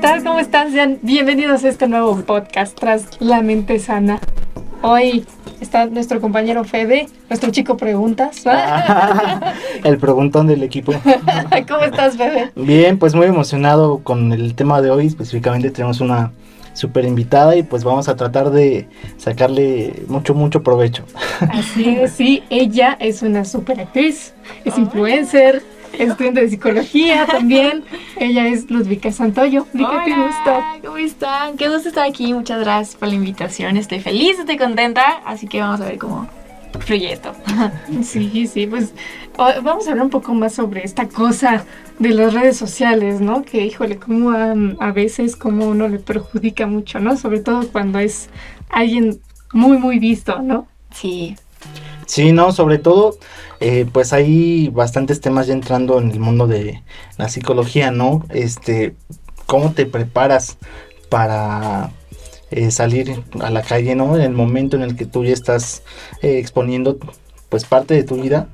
tal? ¿Cómo están? Sean bienvenidos a este nuevo podcast tras la mente sana. Hoy está nuestro compañero Fede, nuestro chico preguntas. el preguntón del equipo. ¿Cómo estás, Fede? Bien, pues muy emocionado con el tema de hoy. Específicamente tenemos una súper invitada y pues vamos a tratar de sacarle mucho, mucho provecho. Así es, sí, ella es una super actriz, es influencer, estudiante de psicología también. Ella es Ludvika Santoyo. Hola, qué gusto. ¿Cómo están? Qué gusto estar aquí. Muchas gracias por la invitación. Estoy feliz, estoy contenta. Así que vamos a ver cómo fluye esto. Sí, sí, pues vamos a hablar un poco más sobre esta cosa de las redes sociales, ¿no? Que, híjole, como a, veces como uno le perjudica mucho, ¿no? Sobre todo cuando es alguien muy, muy visto, ¿no? Sí. Sí, no, sobre todo, eh, pues hay bastantes temas ya entrando en el mundo de la psicología, ¿no? Este, ¿cómo te preparas para eh, salir a la calle, ¿no? En el momento en el que tú ya estás eh, exponiendo, pues, parte de tu vida,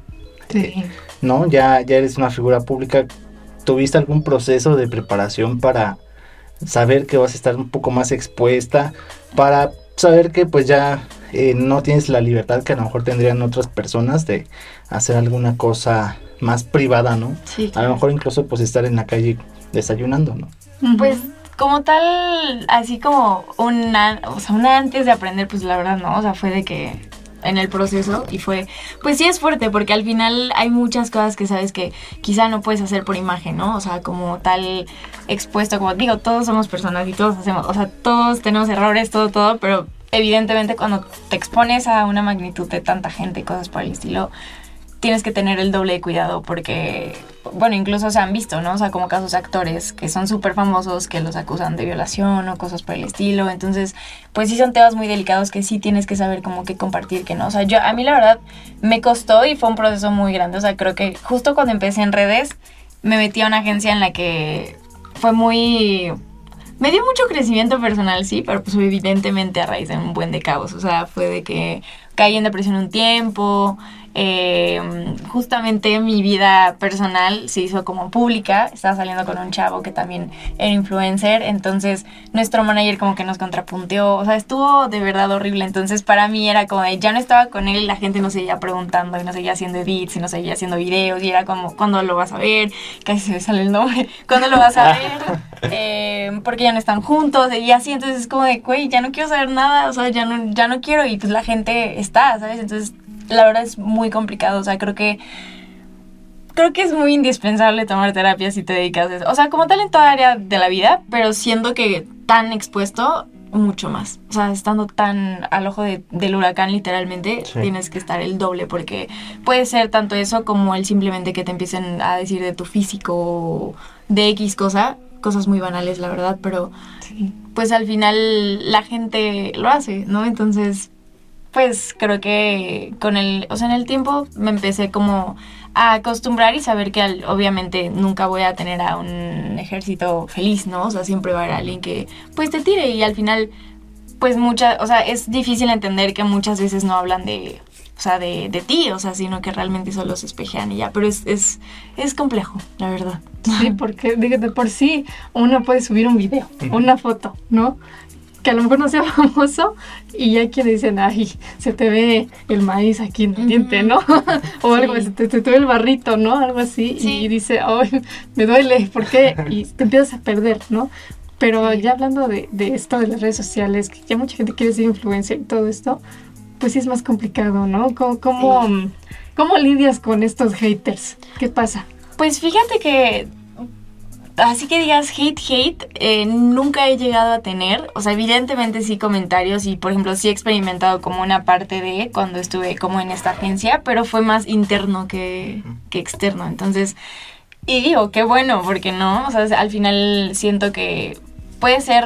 sí. ¿no? Ya, ya eres una figura pública. ¿Tuviste algún proceso de preparación para saber que vas a estar un poco más expuesta? Para saber que pues ya eh, no tienes la libertad que a lo mejor tendrían otras personas de hacer alguna cosa más privada, ¿no? Sí. A lo mejor incluso pues estar en la calle desayunando, ¿no? Pues como tal, así como una, o sea, una antes de aprender, pues la verdad no, o sea, fue de que en el proceso y fue, pues sí es fuerte porque al final hay muchas cosas que sabes que quizá no puedes hacer por imagen, ¿no? O sea, como tal expuesto, como digo, todos somos personas y todos hacemos, o sea, todos tenemos errores, todo, todo, pero evidentemente cuando te expones a una magnitud de tanta gente y cosas por el estilo, tienes que tener el doble de cuidado porque, bueno, incluso se han visto, ¿no? O sea, como casos de actores que son súper famosos que los acusan de violación o cosas por el estilo. Entonces, pues sí son temas muy delicados que sí tienes que saber como que compartir, que no. O sea, yo, a mí la verdad me costó y fue un proceso muy grande. O sea, creo que justo cuando empecé en redes, me metí a una agencia en la que fue muy me dio mucho crecimiento personal, sí, pero pues evidentemente a raíz de un buen de caos. O sea, fue de que caí en depresión un tiempo, eh, justamente mi vida personal se hizo como pública, estaba saliendo con un chavo que también era influencer, entonces nuestro manager como que nos contrapunteó, o sea, estuvo de verdad horrible, entonces para mí era como de, ya no estaba con él y la gente nos seguía preguntando y nos seguía haciendo edits y nos seguía haciendo videos. Y era como, ¿cuándo lo vas a ver? Casi se me sale el nombre, ¿cuándo lo vas a ver? Eh, porque ya no están juntos y así, entonces es como de, güey, ya no quiero saber nada, o sea, ya no, ya no quiero y pues la gente está, ¿sabes? Entonces la verdad es muy complicado. O sea, creo que. Creo que es muy indispensable tomar terapia si te dedicas a eso. O sea, como tal en toda área de la vida, pero siendo que tan expuesto, mucho más. O sea, estando tan al ojo del huracán, literalmente, tienes que estar el doble, porque puede ser tanto eso como el simplemente que te empiecen a decir de tu físico, de X cosa, cosas muy banales, la verdad, pero pues al final la gente lo hace, ¿no? Entonces, pues creo que con el, o sea, en el tiempo me empecé como a acostumbrar y saber que obviamente nunca voy a tener a un ejército feliz, ¿no? O sea, siempre va a haber alguien que pues te tire y al final pues muchas, o sea, es difícil entender que muchas veces no hablan de, o sea, de, de ti, o sea, sino que realmente solo se espejean y ya, pero es, es, es complejo, la verdad. Sí, porque de por sí uno puede subir un video, una foto, ¿no? Que a lo mejor no sea famoso y hay quienes dicen, ay, se te ve el maíz aquí en el diente, ¿no? o algo, se te, te, ve el barrito, ¿no? Algo así. Y dice, ay, me duele, ¿por qué? Y te empiezas a perder, ¿no? Pero ya hablando de, de, esto de las redes sociales, que ya mucha gente quiere ser influencer y todo esto, pues sí es más complicado, ¿no? ¿Cómo, cómo, ¿Cómo lidias con estos haters? ¿Qué pasa? Pues fíjate que así que digas hate, hate, eh, nunca he llegado a tener. O sea, evidentemente sí comentarios y, por ejemplo, sí he experimentado como una parte de cuando estuve como en esta agencia, pero fue más interno que, que externo. Entonces, y digo, qué bueno, porque no, o sea, al final siento que puede ser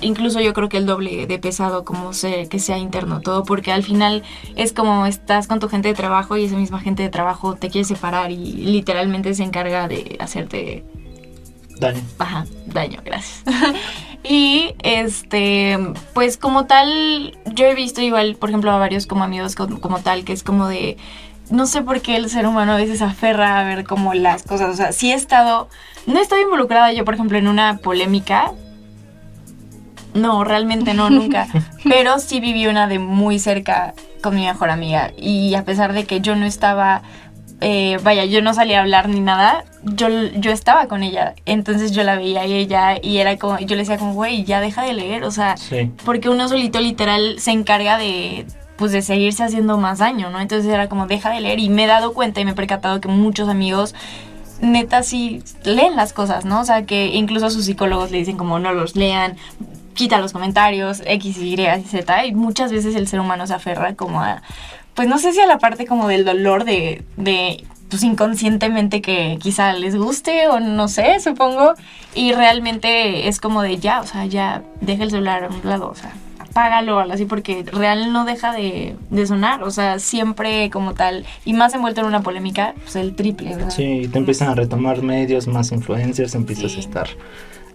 incluso yo creo que el doble de pesado como sé que sea interno todo porque al final es como estás con tu gente de trabajo y esa misma gente de trabajo te quiere separar y literalmente se encarga de hacerte Daño. Ajá, daño, gracias. y este, pues como tal, yo he visto igual, por ejemplo, a varios como amigos como, tal, que es como de, no sé por qué el ser humano a veces aferra a ver como las cosas, o sea, sí he estado, no he estado involucrada yo, por ejemplo, en una polémica, No, realmente no, nunca. Pero sí viví una de muy cerca con mi mejor amiga. Y a pesar de que yo no estaba, eh, vaya, yo no salía a hablar ni nada, yo, yo estaba con ella. Entonces yo la veía y ella, y era como, yo le decía como, güey, ya deja de leer. O sea, Sí. porque uno solito literal se encarga de pues de seguirse haciendo más daño, ¿no? Entonces era como deja de leer y me he dado cuenta y me he percatado que muchos amigos neta sí leen las cosas, ¿no? O sea, que incluso sus psicólogos le dicen como no los lean, quita los comentarios, X, Y, Z, y muchas veces el ser humano se aferra como a, pues no sé si a la parte como del dolor de, de pues inconscientemente que quizá les guste o no sé, supongo, y realmente es como de ya, o sea, ya deja el celular a un lado, o sea, apágalo o algo así, porque real no deja de, de sonar, o sea, siempre como tal, y más envuelto en una polémica, pues el triple, ¿verdad? Sí, te empiezan a retomar medios, más influencers, empiezas Sí. a estar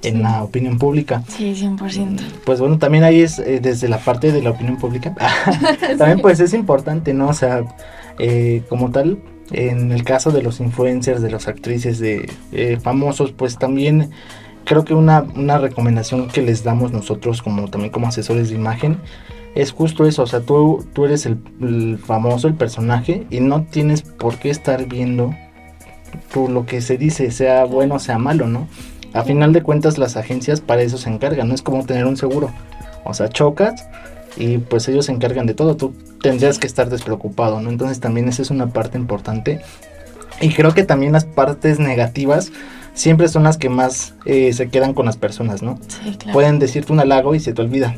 en la opinión pública. Sí, 100%. Pues bueno, también ahí es eh, desde la parte de la opinión pública. también pues es importante, ¿no? O sea, eh, como tal, en el caso de los influencers, de las actrices, de eh, famosos, pues también creo que una, una recomendación que les damos nosotros como también como asesores de imagen es justo eso, o sea, tú, tú eres el, el famoso, el personaje y no tienes por qué estar viendo tú lo que se dice, sea bueno o sea malo, ¿no? A final de cuentas las agencias para eso se encargan, no es como tener un seguro. O sea, chocas y pues ellos se encargan de todo, tú tendrías que estar despreocupado, ¿no? Entonces también esa es una parte importante. Y creo que también las partes negativas siempre son las que más eh, se quedan con las personas, ¿no? Sí, claro. Pueden decirte un halago y se te olvida.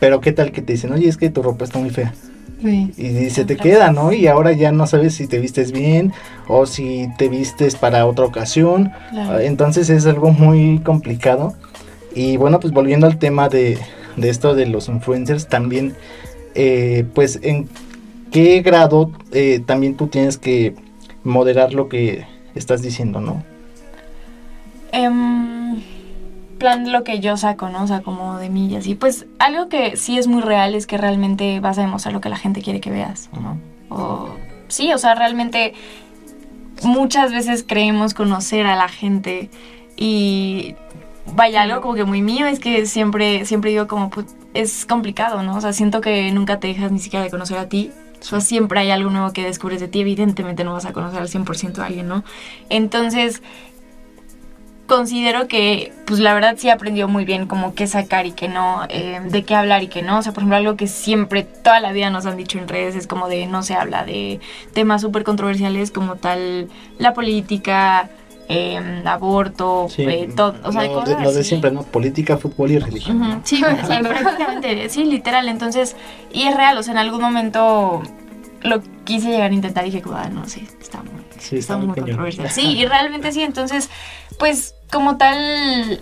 Pero qué tal que te dicen, oye, es que tu ropa está muy fea. Sí. Y se te queda, ¿no? Y ahora ya no sabes si te vistes bien o si te vistes para otra ocasión. Claro. Entonces es algo muy complicado. Y bueno, pues volviendo al tema de, de esto de los influencers, también, eh, pues en qué grado eh, también tú tienes que moderar lo que estás diciendo, ¿no? Em, plan lo que yo saco, ¿no? O sea, como de mí y así. Pues algo que sí es muy real es que realmente vas a demostrar lo que la gente quiere que veas, ¿no? O sí, o sea, realmente muchas veces creemos conocer a la gente y vaya, algo como que muy mío es que siempre, siempre digo como, pues, es complicado, ¿no? O sea, siento que nunca te dejas ni siquiera de conocer a ti. O sea, siempre hay algo nuevo que descubres de ti. Evidentemente no vas a conocer al 100% a alguien, ¿no? Entonces, considero que, pues la verdad sí aprendió muy bien como qué sacar y qué no, eh, de qué hablar y qué no. O sea, por ejemplo, algo que siempre, toda la vida nos han dicho en redes es como de no se habla de temas súper controversiales como tal la política, eh, aborto, eh, todo. O sea, lo, cosas de, lo de siempre, ¿no? Política, fútbol y religión. Ujú, Sí, sí, prácticamente, sí, literal. Entonces, y es real, o sea, en algún momento lo quise llegar a intentar y dije, ah, no, sí, está muy, Sí, está está muy controversial. Sí, y realmente sí, entonces, pues como tal,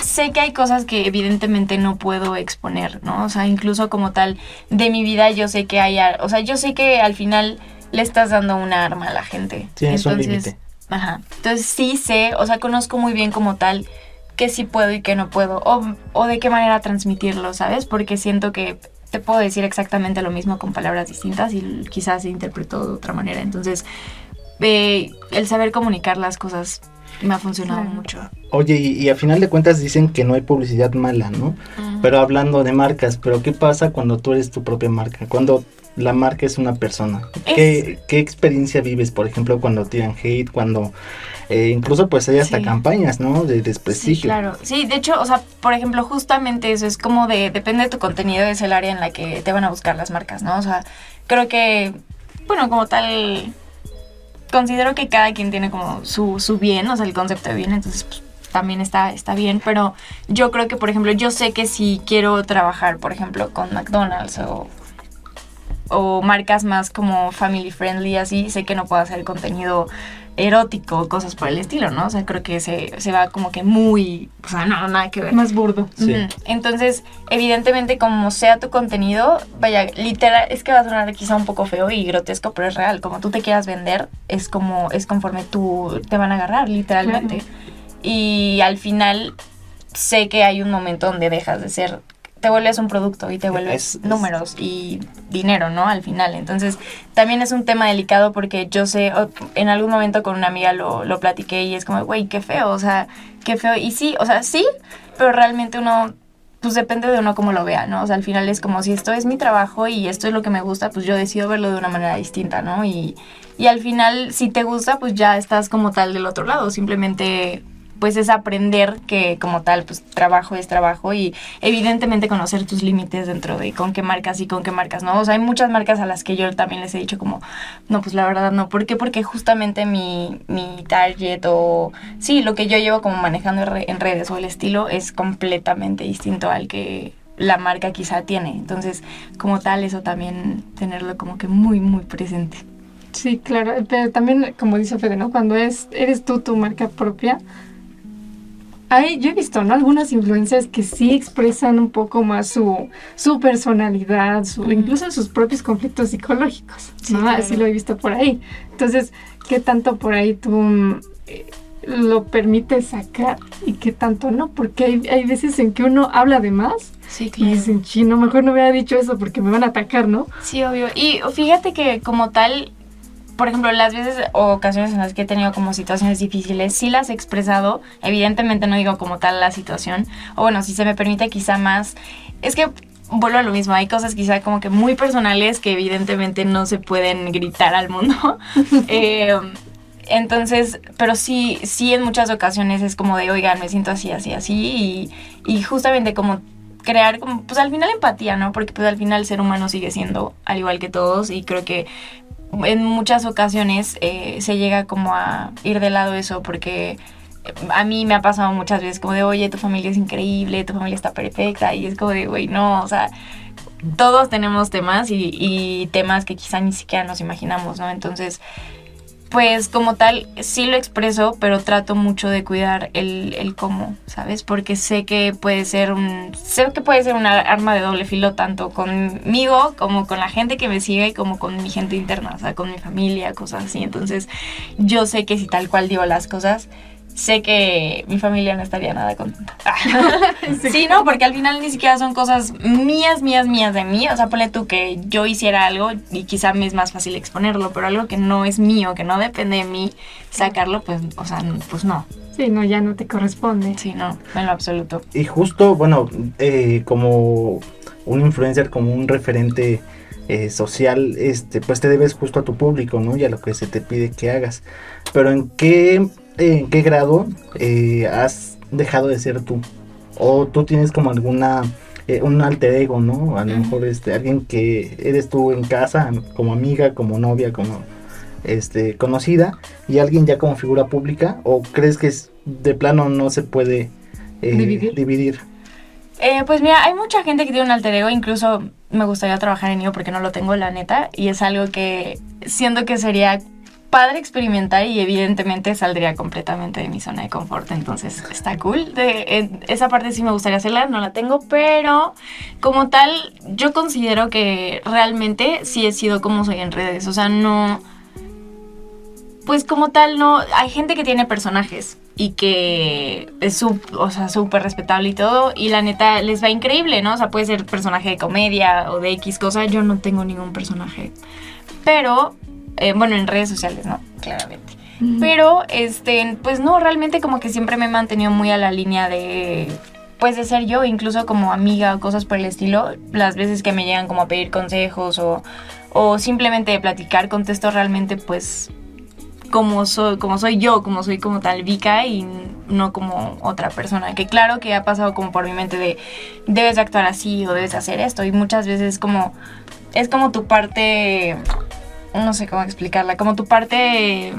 sé que hay cosas que evidentemente no puedo exponer, ¿no? O sea, incluso como tal, de mi vida yo sé que hay, o sea, yo sé que al final le estás dando una arma a la gente. Tienes un límite. Ajá. Entonces sí sé, o sea, conozco muy bien como tal que sí puedo y que no puedo, o, o de qué manera transmitirlo, ¿sabes? Porque siento que te puedo decir exactamente lo mismo con palabras distintas y quizás se interpretó de otra manera. Entonces, eh, el saber comunicar las cosas me ha funcionado Claro. mucho. Oye, y, y a final de cuentas dicen que no hay publicidad mala, ¿no? Pero hablando de marcas, pero ¿qué pasa cuando tú eres tu propia marca? Cuando la marca es una persona. ¿Qué, qué experiencia vives, por ejemplo, cuando tiran hate, cuando eh, incluso pues hay hasta Sí. campañas, ¿no? De desprestigio. Sí, claro. Sí, de hecho, o sea, por ejemplo, justamente eso es como de, depende de tu contenido, es el área en la que te van a buscar las marcas, ¿no? O sea, creo que, bueno, como tal, considero que cada quien tiene como su, su bien, o sea, el concepto de bien, entonces pues, también está, está bien, pero yo creo que, por ejemplo, yo sé que si quiero trabajar, por ejemplo, con McDonald's o, o marcas más como family friendly, así, sé que no puedo hacer contenido erótico, cosas por el estilo, ¿no? O sea, creo que se, se va como que muy, o sea, no, nada que ver. Más burdo. Sí. Entonces, evidentemente, como sea tu contenido, vaya, literal, es que va a sonar quizá un poco feo y grotesco, pero es real. Como tú te quieras vender, es como, es conforme tú te van a agarrar, literalmente. Y al final, sé que hay un momento donde dejas de ser, te vuelves un producto y te vuelves Es- es- números y dinero, ¿no? Al final. Entonces, también es un tema delicado porque yo sé, en algún momento con una amiga lo, lo platiqué y es como, güey, qué feo, o sea, qué feo. Y sí, o sea, sí, pero realmente uno pues depende de uno cómo lo vea, ¿no? O sea, al final es como si esto es mi trabajo y esto es lo que me gusta, pues yo decido verlo de una manera distinta, ¿no? Y, y al final, si te gusta, pues ya estás como tal del otro lado, simplemente pues es aprender que como tal, pues trabajo es trabajo y evidentemente conocer tus límites dentro de con qué marcas y con qué marcas, ¿no? O sea, hay muchas marcas a las que yo también les he dicho como, no, pues la verdad no. ¿Por qué? Porque justamente mi, mi target o, sí, lo que yo llevo como manejando en redes o el estilo es completamente distinto al que la marca quizá tiene. Entonces, como tal, eso también tenerlo como que muy, muy presente. Sí, claro, pero también, como dice Fede, ¿no? Cuando es, eres tú tu marca propia, yo he visto, ¿no? Algunas influencias que sí expresan un poco más su, su personalidad, su, incluso sus propios conflictos psicológicos, ¿no? Así lo he visto por ahí. Entonces, ¿qué tanto por ahí tú eh, lo permites sacar y qué tanto no? Porque hay, hay veces en que uno habla de más Sí, claro. Y dicen, chino, mejor no hubiera dicho eso porque me van a atacar, ¿no? Sí, obvio. Y fíjate que como tal, por ejemplo, las veces o ocasiones en las que he tenido como situaciones difíciles, sí las he expresado. Evidentemente no digo como tal la situación. O bueno, si se me permite quizá más. Es que vuelvo a lo mismo, hay cosas quizá como que muy personales que evidentemente no se pueden gritar al mundo. Eh, entonces, pero sí, sí en muchas ocasiones es como de, oigan, me siento así, así, así. Y, y justamente como crear como, pues al final empatía, ¿no? Porque pues al final el ser humano sigue siendo al igual que todos y creo que en muchas ocasiones eh, se llega como a ir de lado eso porque a mí me ha pasado muchas veces como de, oye, tu familia es increíble, tu familia está perfecta y es como de, güey, no, o sea, todos tenemos temas y, y temas que quizá ni siquiera nos imaginamos, ¿no? Entonces, pues como tal, sí lo expreso, pero trato mucho de cuidar el, el, cómo, ¿sabes? Porque sé que puede ser un. Sé que puede ser una arma de doble filo, tanto conmigo, como con la gente que me sigue, como con mi gente interna, o sea, con mi familia, cosas así. Entonces, yo sé que si tal cual digo las cosas, sé que mi familia no estaría nada contenta. sí, no, porque al final ni siquiera son cosas mías, mías, mías de mí. O sea, ponle tú que yo hiciera algo y quizá me es más fácil exponerlo, pero algo que no es mío, que no depende de mí sacarlo, pues, o sea, pues no. Sí, no, ya no te corresponde. Sí, no, en lo absoluto. Y justo, bueno, eh, como un influencer, como un referente eh, social, este, pues te debes justo a tu público, ¿no? Y a lo que se te pide que hagas. Pero ¿en qué en qué grado eh, has dejado de ser tú. O tú tienes como alguna, eh, un alter ego, ¿no? A lo mejor este, alguien que eres tú en casa, como amiga, como novia, como este, conocida, y alguien ya como figura pública, o crees que es, de plano no se puede eh, dividir. pues mira, hay mucha gente que tiene un alter ego, incluso me gustaría trabajar en ello porque no lo tengo, la neta, y es algo que siento que sería padre experimentar y evidentemente saldría completamente de mi zona de confort, entonces está cool. Esa parte sí me gustaría hacerla, no la tengo, pero como tal yo considero que realmente sí he sido como soy en redes, o sea, no... Pues como tal, no, hay gente que tiene personajes y que es súper o sea, respetable y todo, y la neta les va increíble, ¿no? O sea, puede ser personaje de comedia o de X cosa, yo no tengo ningún personaje. Pero eh, bueno, en redes sociales, ¿no? Claramente. Pero, este, pues no, realmente como que siempre me he mantenido muy a la línea de, pues de ser yo, incluso como amiga o cosas por el estilo. Las veces que me llegan como a pedir consejos o, o simplemente de platicar, contesto realmente pues como soy, como soy yo, como soy como tal Vika y no como otra persona. Que claro que ha pasado como por mi mente de debes actuar así o debes hacer esto. Y muchas veces como es como tu parte no sé cómo explicarla, como tu parte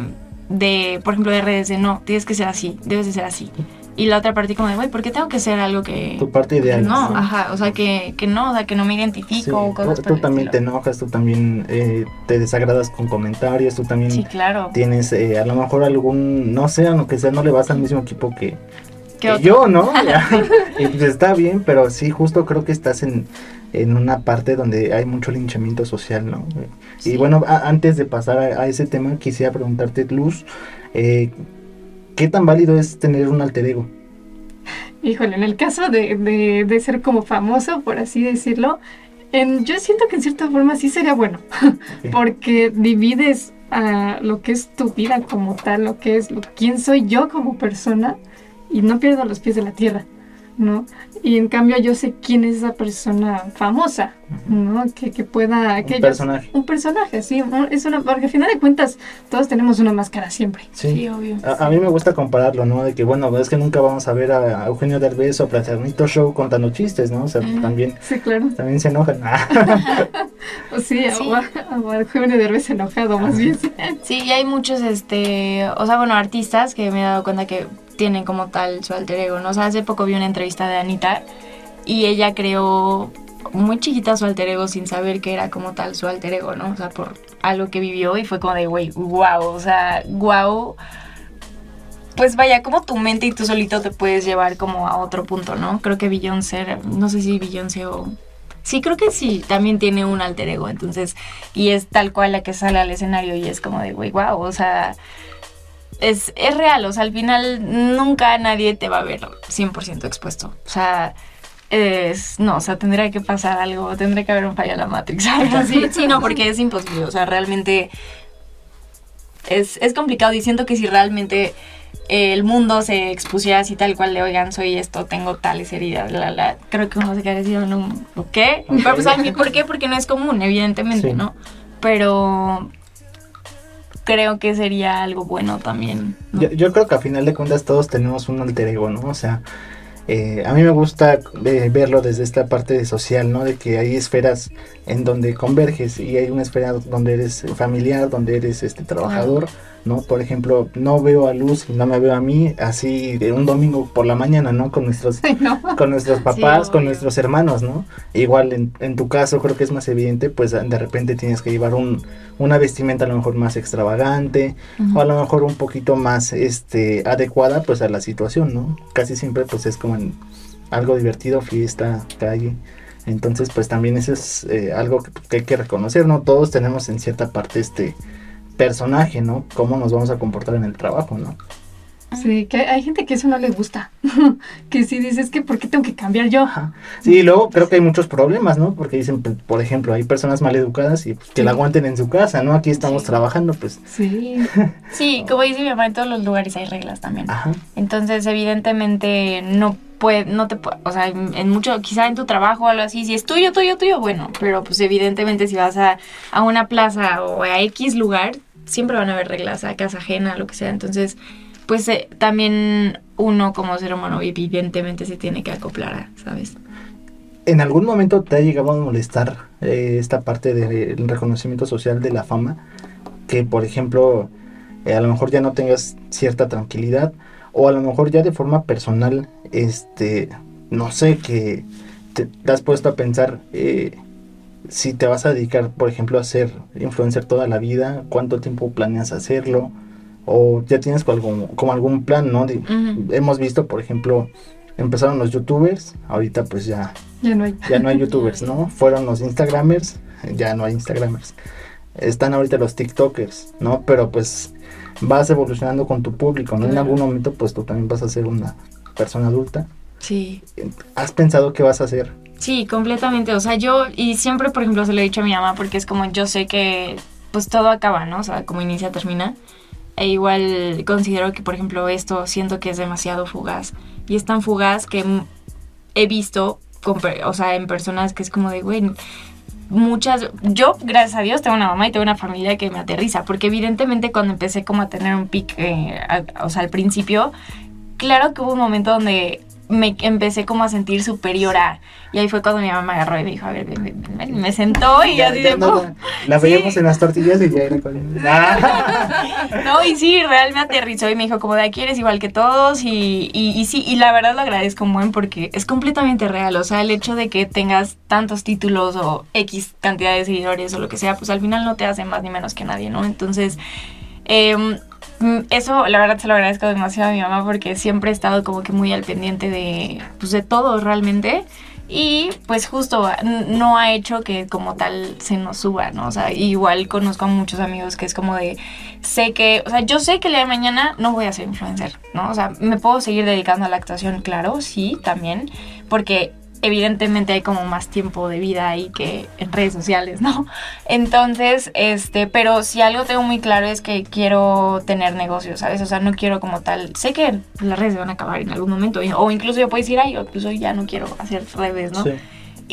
de, por ejemplo, de redes de no, tienes que ser así, debes de ser así. Y la otra parte como de, güey, ¿por qué tengo que ser algo que... Tu parte ideal. No, ajá, o sea, que, que, no, o sea, que no me identifico. Sí, tú, también te enojas, tú también eh, te desagradas con comentarios, tú también sí, claro. tienes eh, a lo mejor algún, no sé, aunque sea, no le vas al mismo equipo que, que yo, ¿no? y pues está bien, pero sí, justo creo que estás en, en una parte donde hay mucho linchamiento social, ¿no? Y bueno, antes de pasar a, ese tema, quisiera preguntarte, Luz, eh, ¿qué tan válido es tener un alter ego? Híjole, en el caso de, de, ser como famoso, por así decirlo, en, yo siento que en cierta forma sí sería bueno, porque divides a lo que es tu vida como tal, lo que es lo, quién soy yo como persona, y no pierdo los pies de la tierra. ¿No? Y en cambio yo sé quién es esa persona famosa, ¿no? Que, que pueda... Que un personaje. Un personaje, sí. Es una, porque al final de cuentas todos tenemos una máscara siempre. Sí, obvio. A, mí me gusta compararlo, ¿no? De que, bueno, es que nunca vamos a ver a Eugenio Derbez o Platernito Show contando chistes, ¿no? O sea, también... Sí, claro. También se enojan. sí, sí. O, Eugenio Derbez enojado, más bien. Sí, y hay muchos, este... O sea, bueno, artistas que me he dado cuenta que tienen como tal su alter ego, ¿no? O sea, hace poco vi una entrevista de Anita y ella creó muy chiquita su alter ego sin saber que era como tal su alter ego, ¿no? O sea, por algo que vivió y fue como de, güey, wow, o sea, wow. Pues vaya, como tu mente y tú solito te puedes llevar como a otro punto, ¿no? Creo que Beyoncé, no sé si Beyoncé o... Sí, creo que sí, también tiene un alter ego, entonces, y es tal cual la que sale al escenario y es como de, güey, wow, o sea, es, es real, o sea, al final nunca nadie te va a ver 100% expuesto. O sea, es, no, o sea, tendría que pasar algo, tendría que haber un fallo en la Matrix, Sí, sí, no, porque es imposible, o sea, realmente es, es complicado y siento que si realmente el mundo se expusiera así tal cual de, oigan, soy esto, tengo tales heridas, la, la, creo que uno se quedaría así, no, ¿qué? Pero pues, ¿por qué? Porque no es común, evidentemente, ¿no? Pero creo que sería algo bueno también. Yo, creo que a final de cuentas todos tenemos un alter ego, ¿no? O sea, eh, a mí me gusta eh, verlo desde esta parte social, ¿no? De que hay esferas en donde converges y hay una esfera donde eres familiar, donde eres este trabajador. ¿No? Por ejemplo, no veo a Luz y no me veo a mí así de un domingo por la mañana, ¿no? Con nuestros, con nuestros papás, con nuestros hermanos, ¿no? Igual en, en, tu caso creo que es más evidente, pues de repente tienes que llevar un, una vestimenta a lo mejor más extravagante o a lo mejor un poquito más este, adecuada pues a la situación, ¿no? Casi siempre pues es como en algo divertido, fiesta, calle. Entonces pues también eso es eh, algo que, que hay que reconocer, ¿no? Todos tenemos en cierta parte este personaje, ¿no? Cómo nos vamos a comportar en el trabajo, ¿no? Sí, que hay gente que eso no le gusta. que si dices que ¿por qué tengo que cambiar yo? Sí, luego creo que hay muchos problemas, ¿no? Porque dicen, pues, por ejemplo, hay personas mal educadas y pues, que la aguanten en su casa, ¿no? Aquí estamos trabajando, pues. Sí. sí, como dice mi mamá, en todos los lugares hay reglas también. Ajá. Entonces, evidentemente, no puede, no te o sea, en, mucho, quizá en tu trabajo o algo así, si es tuyo, tuyo, tuyo, bueno, pero pues evidentemente si vas a, a una plaza o a X lugar, siempre van a haber reglas, a casa ajena, lo que sea. Entonces, pues eh, también uno como ser humano evidentemente se tiene que acoplar, ¿sabes? ¿En algún momento te ha llegado a molestar eh, esta parte del reconocimiento social de la fama? Que, por ejemplo, eh, a lo mejor ya no tengas cierta tranquilidad o a lo mejor ya de forma personal, este, no sé, que te, te has puesto a pensar, si te vas a dedicar, por ejemplo, a ser influencer toda la vida, cuánto tiempo planeas hacerlo, o ya tienes como, como algún plan, ¿no? Hemos visto, por ejemplo, empezaron los youtubers, ahorita pues ya, ya, no hay. ya no hay youtubers, ¿no? Fueron los instagramers, ya no hay instagramers. Están ahorita los tiktokers, ¿no? Pero pues vas evolucionando con tu público, ¿no? En algún momento pues tú también vas a ser una persona adulta. Sí. ¿Has pensado qué vas a hacer? Sí, completamente. O sea, yo, y siempre, por ejemplo, se lo he dicho a mi mamá porque es como yo sé que pues todo acaba, ¿no? O sea, como inicia, termina. E igual considero que, por ejemplo, esto siento que es demasiado fugaz. Y es tan fugaz que he visto, o sea, en personas que es como de, güey, muchas, yo gracias a Dios tengo una mamá y tengo una familia que me aterriza, porque evidentemente cuando empecé como a tener un pic, eh, o sea, al principio, claro que hubo un momento donde me empecé como a sentir superior a... Y ahí fue cuando mi mamá me agarró y me dijo, a ver, me, sentó y así de... la veíamos en las tortillas y ya era con... no, y sí, real me aterrizó y me dijo como de aquí eres igual que todos y, y, sí, y la verdad lo agradezco muy porque es completamente real, o sea, el hecho de que tengas tantos títulos o X cantidad de seguidores o lo que sea, pues al final no te hace más ni menos que nadie, ¿no? Entonces... Eh, eso la verdad se lo agradezco demasiado a mi mamá porque siempre he estado como que muy al pendiente de, pues de todo realmente. Y pues justo no ha hecho que como tal se nos suba, ¿no? O sea, igual conozco a muchos amigos que es como de, sé que, o sea, yo sé que el día de mañana no voy a ser influencer, ¿no? O sea, me puedo seguir dedicando a la actuación, claro, sí, también, porque evidentemente hay como más tiempo de vida ahí que en redes sociales, ¿no? Entonces, este, pero si algo tengo muy claro es que quiero tener negocios, ¿sabes? O sea, no quiero como tal, sé que las redes van a acabar en algún momento, o incluso yo puedo decir, ay, incluso ya no quiero hacer redes, ¿no? Sí.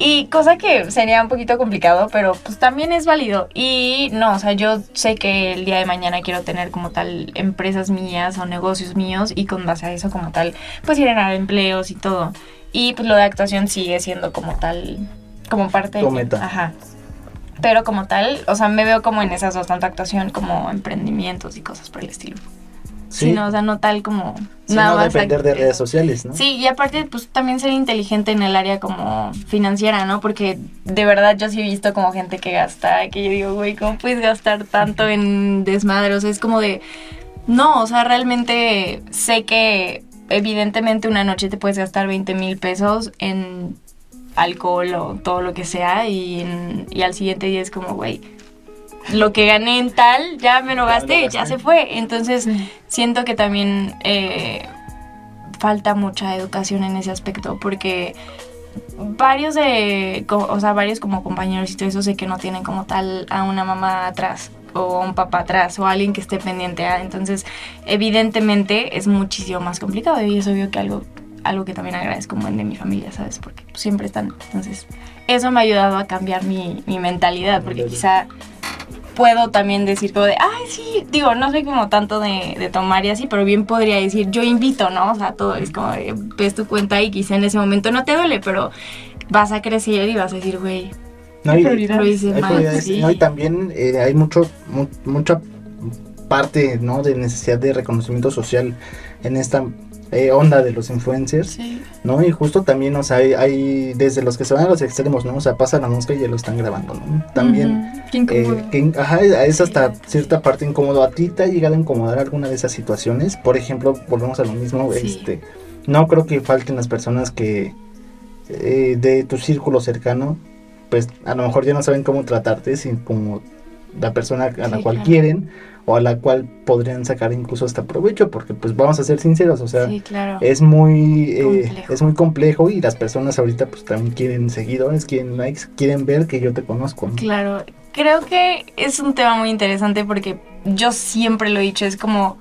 Y cosa que sería un poquito complicado, pero pues también es válido. Y no, o sea, yo sé que el día de mañana quiero tener como tal empresas mías o negocios míos y con base a eso como tal, pues generar empleos y todo. Y pues lo de actuación sigue siendo como tal, como parte Tu de... meta. Ajá. Pero como tal, o sea, me veo como en esas dos, tanto actuación como emprendimientos y cosas por el estilo. Sí, no, o sea, no tal como... Nada no más depender de redes sociales, ¿no? Sí, y aparte, pues también ser inteligente en el área como financiera, ¿no? Porque de verdad yo sí he visto como gente que gasta, que yo digo, güey, ¿cómo puedes gastar tanto en desmadre? O sea, es como de, no, o sea, realmente sé que evidentemente una noche te puedes gastar 20 mil pesos en alcohol o todo lo que sea y, en- y al siguiente día es como, güey, lo que gané en tal ya me lo Ya me lo gasté, ya se fue. Entonces siento que también eh, falta mucha educación en ese aspecto porque varios de, o sea, varios como compañeros y todo eso sé que no tienen como tal a una mamá atrás o un papá atrás o alguien que esté pendiente a, entonces evidentemente es muchísimo más complicado y es obvio que algo algo que también agradezco como de mi familia, ¿sabes? Porque pues, siempre están, entonces eso me ha ayudado a cambiar mi, mi mentalidad porque quizá puedo también decir como de, ay, sí, digo, no soy como tanto de, de tomar y así, pero bien podría decir, yo invito, ¿no? O sea, todo es como, de, ves tu cuenta y quizá en ese momento no te duele, pero vas a crecer y vas a decir, güey, No, y- prioridades. Hay prioridades, sí. ¿no? Y también eh, hay mucho, mu- mucha parte ¿no? de necesidad de reconocimiento social en esta eh, onda de los influencers, Sí. ¿no? Y justo también, o sea, hay, hay desde los que se van a los extremos, ¿no? O sea, pasa la mosca y ya lo están grabando, ¿no? También, eh, que, ajá, es hasta cierta parte incómodo. ¿A ti te ha llegado a incomodar alguna de esas situaciones? Por ejemplo, volvemos a lo mismo, Sí. este, no creo que falten las personas que eh, de tu círculo cercano, pues a lo mejor ya no saben cómo tratarte, sin como la persona a la Sí, cual claro. quieren o a la cual podrían sacar incluso hasta provecho, porque pues vamos a ser sinceros, o sea, sí, claro. es muy eh, Complejo. es muy complejo y las personas ahorita pues también quieren seguidores, quieren likes, quieren ver que yo te conozco. ¿no? Claro, creo que es un tema muy interesante porque yo siempre lo he dicho, es como,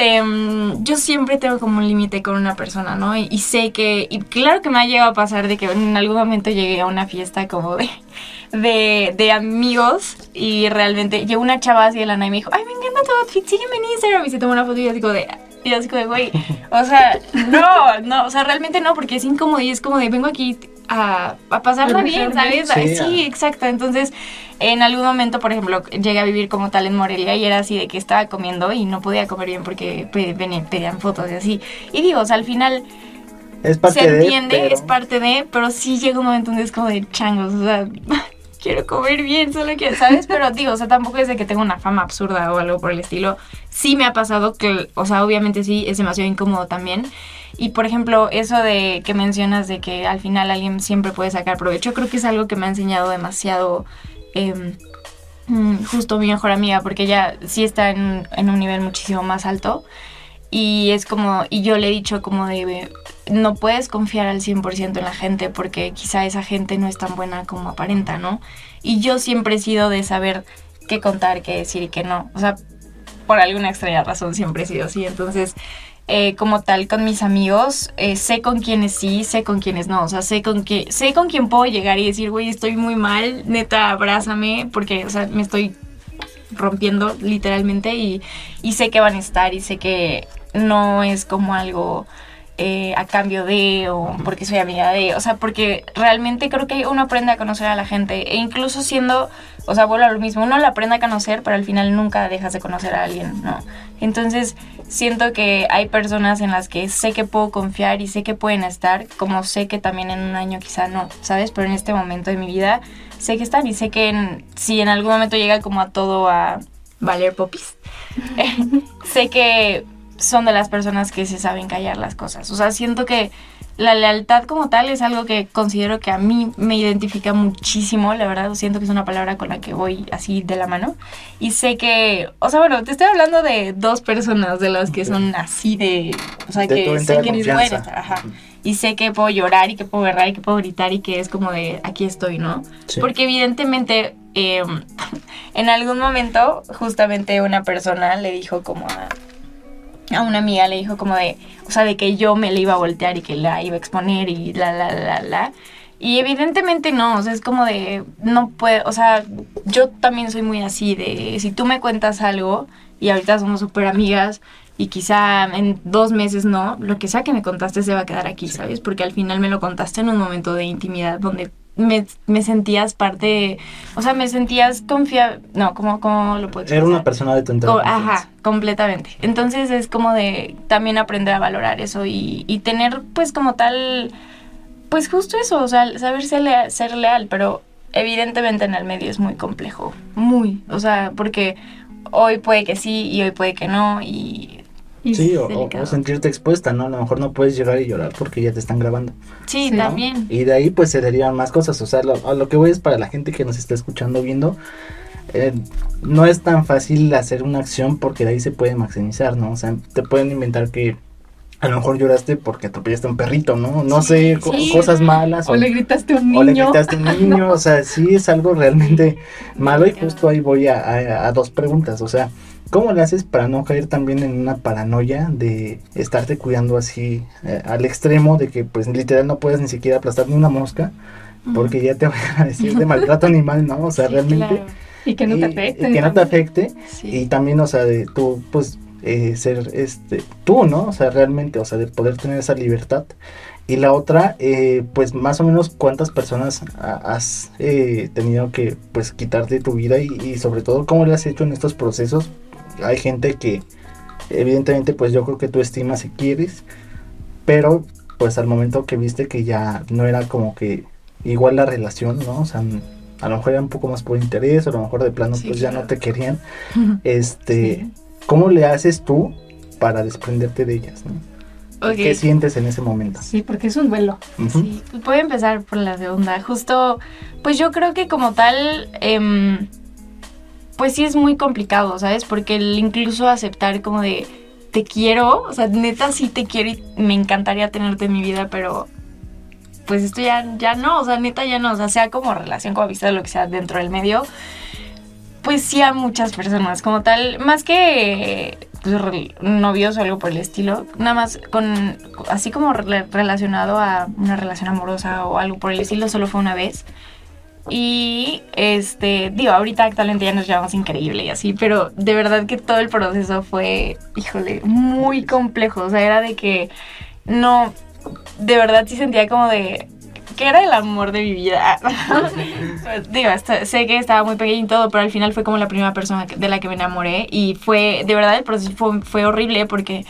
em, yo siempre tengo como un límite con una persona, ¿no? Y, sé que, y claro que me ha llegado a pasar de que en algún momento llegué a una fiesta como de, de, de amigos y realmente llegó una chava así de la y me dijo, ay, me encanta tu outfit, sígueme en Instagram y se tomó una foto y yo como de... Y así como de, güey, o sea, no, no, o sea, realmente no, porque es incómodo y es como de, vengo aquí a, a pasarla bien, ¿sabes? Sí, Sí, exacto. Entonces, en algún momento, por ejemplo, llegué a vivir como tal en Morelia y era así de que estaba comiendo y no podía comer bien porque pedían fotos y así. Y digo, o sea, al final Es parte se de, entiende, pero- es parte de, pero sí llega un momento donde es como de changos, o sea, quiero comer bien, solo quiero, ¿sabes? Pero digo, o sea, tampoco es de que tenga una fama absurda o algo por el estilo. Sí me ha pasado que, o sea, obviamente sí, es demasiado incómodo también. Y por ejemplo, eso de que mencionas de que al final alguien siempre puede sacar provecho, creo que es algo que me ha enseñado demasiado em, mm, justo mi mejor amiga, porque ella sí está en, en un nivel muchísimo más alto. Y es como, y yo le he dicho como de, no puedes confiar al 100% en la gente porque quizá esa gente no es tan buena como aparenta, ¿no? Y yo siempre he sido de saber qué contar, qué decir y qué no. O sea, por alguna extraña razón siempre he sido así. Entonces, eh, como tal, con mis amigos, eh, sé con quiénes sí, sé con quiénes no. O sea, sé con, qué, sé con quién puedo llegar y decir, güey, estoy muy mal, neta, abrázame, porque, o sea, me estoy rompiendo literalmente y, y sé que van a estar y sé que no es como algo eh, a cambio de o porque soy amiga de, o sea, porque realmente creo que uno aprende a conocer a la gente e incluso siendo, o sea, vuelvo a lo mismo, uno la aprende a conocer, pero al final nunca dejas de conocer a alguien, ¿no? Entonces siento que hay personas en las que sé que puedo confiar y sé que pueden estar, como sé que también en un año quizá no, ¿sabes? Pero en este momento de mi vida sé que están y sé que en- si en algún momento llega como a todo a valer popis, sé que son de las personas que se saben callar las cosas. O sea, siento que la lealtad como tal es algo que considero que a mí me identifica muchísimo, la verdad, siento que es una palabra con la que voy así de la mano. Y sé que, o sea, bueno, te estoy hablando de dos personas de las que son así de, o sea, De que sé que confianza. estar, ajá. y sé que puedo llorar y que puedo berrar y que puedo gritar y que es como de aquí estoy, ¿no? Sí. Porque evidentemente eh, en algún momento justamente una persona le dijo como a, a una amiga, le dijo como de, o sea, de que yo me la iba a voltear y que la iba a exponer y la, la, la, la. Y evidentemente no, o sea, es como de, no puedo, o sea, yo también soy muy así, de si tú me cuentas algo y ahorita somos súper amigas y quizá en dos meses no, lo que sea que me contaste se va a quedar aquí, ¿sabes? Porque al final me lo contaste en un momento de intimidad donde me, me sentías parte, o sea, me sentías confiable, no, ¿cómo, cómo lo puedo Era una persona de tu entorno. Ajá, completamente. Entonces es como de también aprender a valorar eso y, y tener pues como tal, pues justo eso, o sea, saber ser leal, ser leal, pero evidentemente en el medio es muy complejo, muy, o sea, porque hoy puede que sí y hoy puede que no y... Sí, o, o- o sentirte expuesta, ¿no? A lo mejor no puedes llegar y llorar porque ya te están grabando. Sí, Sí. también. Y de ahí pues se derivan más cosas. O sea, lo, a lo que voy es para la gente que nos está escuchando, viendo. eh, no es tan fácil hacer una acción porque de ahí se puede maximizar, ¿no? O sea, te pueden inventar que a lo mejor lloraste porque atropellaste a un perrito, ¿no? No sé, co- sí. cosas malas. O le gritaste a un o le niño. gritaste a un niño, o sea, sí es algo realmente malo y justo ahí voy a, a- a dos preguntas, o sea, ¿cómo le haces para no caer también en una paranoia de estarte cuidando así eh, al extremo de que pues literal no puedes ni siquiera aplastar ni una mosca porque ya te van a decir de maltrato animal, ¿no? O sea, Sí, realmente... claro. Y que no te afecte. y que no te afecte Sí. y también, o sea, de tú, pues, eh, ser, este, tú, ¿no? O sea, realmente, o sea, de poder tener esa libertad. Y la otra, eh, pues, más o menos, ¿cuántas personas ha- has eh, tenido que, pues, quitarte tu vida? Y, y sobre todo, ¿cómo le has hecho en estos procesos? Hay gente que, evidentemente, pues, yo creo que tú estimas y quieres, pero, pues, al momento que viste que ya no era como que igual la relación, ¿no? O sea, a lo mejor era un poco más por interés, o a lo mejor de plano, Sí, pues, ya no te querían. Este, Sí. ¿cómo le haces tú para desprenderte de ellas? ¿no? ¿Qué sientes en ese momento? Sí, porque es un duelo. Sí, voy a empezar por la segunda. Justo, pues yo creo que como tal, em, pues sí es muy complicado, ¿sabes? Porque el incluso aceptar como de, te quiero, o sea, neta sí te quiero y me encantaría tenerte en mi vida, pero pues esto ya, ya no, o sea, neta ya no, o sea, sea como relación, como amistad, lo que sea dentro del medio, pues sí a muchas personas, como tal, más que pues, novios o algo por el estilo, nada más con, así como re- relacionado a una relación amorosa o algo por el estilo, solo fue una vez. Y este, digo, ahorita actualmente ya nos llevamos increíble y así, pero de verdad que todo el proceso fue, híjole, muy complejo. O sea, era de que no, de verdad sí sentía como de que era el amor de mi vida. Digo, sé que estaba muy pequeño y todo, pero al final fue como la primera persona de la que me enamoré y fue, de verdad, el proceso fue horrible porque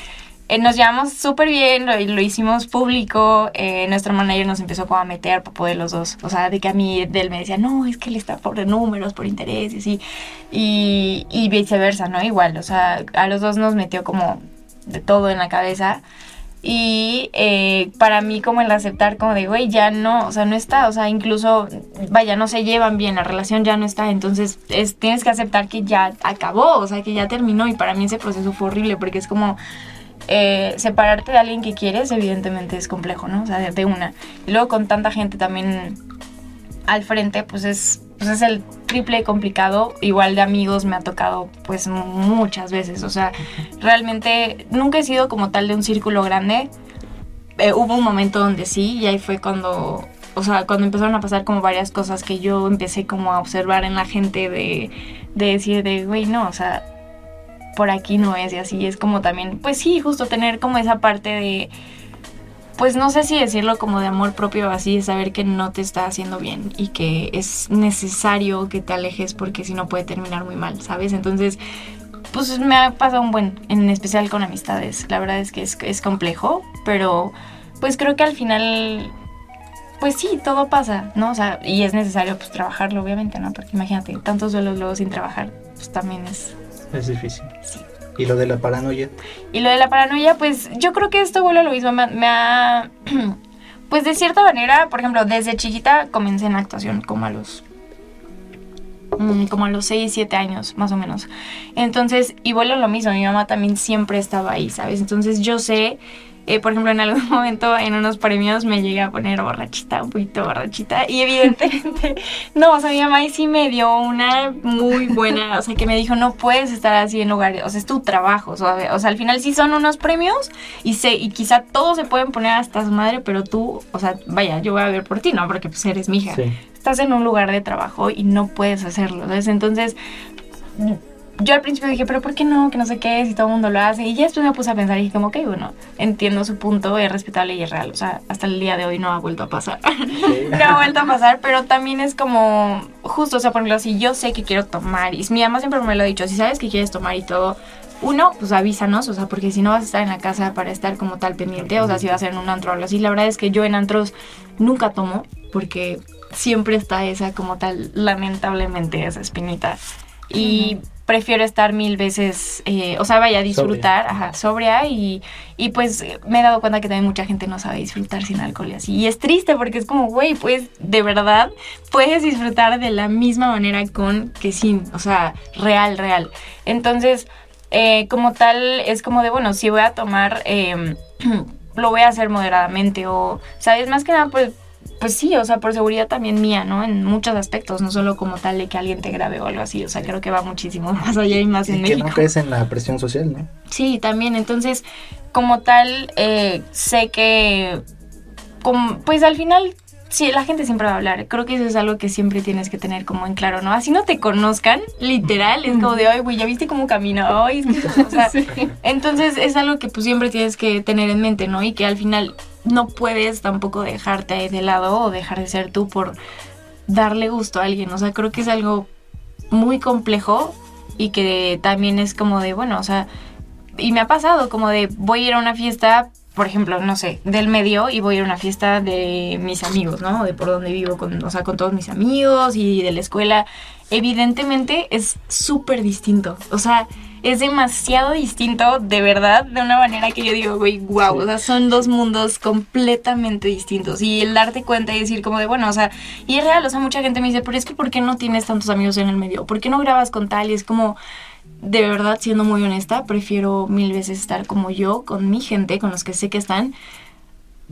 eh, nos llevamos súper bien, lo, lo hicimos público, eh, nuestro manager nos empezó como a meter papo de los dos, o sea, de que a mí, él me decía, no, es que él está por números, por intereses, y y, y viceversa, ¿no? Igual, o sea, a los dos nos metió como de todo en la cabeza. Y eh, para mí como el aceptar como de, güey, ya no, o sea, no está, o sea, incluso, vaya, no se llevan bien, la relación ya no está, entonces es, tienes que aceptar que ya acabó, o sea, que ya terminó y para mí ese proceso fue horrible porque es como eh, separarte de alguien que quieres, evidentemente es complejo, ¿no? O sea, de, una. Y luego con tanta gente también al frente, pues es, pues es el triple complicado. Igual de amigos me ha tocado pues muchas veces. O sea, realmente nunca he sido como tal de un círculo grande. Eh, hubo un momento donde sí, y ahí fue cuando, o sea, cuando empezaron a pasar como varias cosas que yo empecé como a observar en la gente de, de decir de, güey, no, o sea, por aquí no es y así. Es como también, pues sí, justo tener como esa parte de pues no sé si decirlo como de amor propio así, de saber que no te está haciendo bien y que es necesario que te alejes porque si no puede terminar muy mal, ¿sabes? Entonces, pues me ha pasado un buen, en especial con amistades. La verdad es que es, es complejo, pero pues creo que al final, pues sí, todo pasa, ¿no? O sea, y es necesario pues trabajarlo, obviamente, ¿no? Porque imagínate, tantos duelos luego sin trabajar, pues también es... Es difícil. Sí. Y lo de la paranoia. Y lo de la paranoia, pues yo creo que esto vuelve a lo mismo. Me, me ha. Pues de cierta manera, por ejemplo, desde chiquita comencé en actuación, como a los. mm, Como a los 6, 7 años, más o menos. Entonces, y vuelve a lo mismo. Mi mamá también siempre estaba ahí, ¿sabes? Entonces yo sé eh, por ejemplo, en algún momento en unos premios me llegué a poner borrachita, un poquito borrachita, y evidentemente, no, o sea, mi mamá sí me dio una muy buena, o sea, que me dijo, no puedes estar así en lugares, o sea, es tu trabajo, o sea, o sea al final sí son unos premios y, se, y quizá todos se pueden poner hasta su madre, pero tú, o sea, vaya, yo voy a ver por ti, ¿no? Porque pues eres mi hija. Estás en un lugar de trabajo y no puedes hacerlo, ¿sabes? Entonces yo al principio dije, pero ¿por qué no? Que no sé qué, si todo el mundo lo hace. Y ya después me puse a pensar y dije, como, ok, bueno, entiendo su punto, es respetable y es real. O sea, hasta el día de hoy no ha vuelto a pasar. no ha vuelto a pasar, pero también es como, justo, o sea, por ejemplo, si yo sé que quiero tomar, y mi mamá siempre me lo ha dicho, si sabes que quieres tomar y todo, uno, pues avísanos, o sea, porque si no vas a estar en la casa para estar como tal pendiente, o sea, si vas a ser en un antro o así. La verdad es que yo en antros nunca tomo, porque siempre está esa como tal, lamentablemente, esa espinita. Y prefiero estar mil veces, eh, o sea, vaya a disfrutar, sobria, ajá, sobria y, y, pues me he dado cuenta que también mucha gente no sabe disfrutar sin alcohol y así. Y es triste porque es como, güey, pues de verdad puedes disfrutar de la misma manera con que sin, o sea, real, real. Entonces, eh, como tal, es como de, bueno, si voy a tomar... Eh, lo voy a hacer moderadamente o, ¿sabes? Más que nada, pues pues sí, o sea, por seguridad también mía, ¿no? En muchos aspectos, no solo como tal de que alguien te grabe o algo así, o sea, creo que va muchísimo más allá y más y en que México. no caes en la presión social, ¿no? Sí, también, entonces, como tal, eh, sé que, como, pues al final, sí, la gente siempre va a hablar, creo que eso es algo que siempre tienes que tener como en claro, ¿no? Así no te conozcan, literal, es como de, ay, güey, ya viste cómo camina hoy, o sea, Sí. entonces es algo que pues siempre tienes que tener en mente, ¿no? Y que al final no puedes tampoco dejarte de lado o dejar de ser tú por darle gusto a alguien. O sea, creo que es algo muy complejo y que también es como de, bueno, o sea, y me ha pasado como de voy a ir a una fiesta, por ejemplo, no sé, del medio y voy a ir a una fiesta de mis amigos, ¿no? De por donde vivo, con, o sea, con todos mis amigos y de la escuela. Evidentemente es súper distinto. O sea, es demasiado distinto, de verdad, de una manera que yo digo, güey, wow, o sea, son dos mundos completamente distintos. Y el darte cuenta y decir como de, bueno, o sea, y es real, o sea, mucha gente me dice, pero es que ¿por qué no tienes tantos amigos en el medio? ¿Por qué no grabas con tal? Y es como, de verdad, siendo muy honesta, prefiero mil veces estar como yo, con mi gente, con los que sé que están,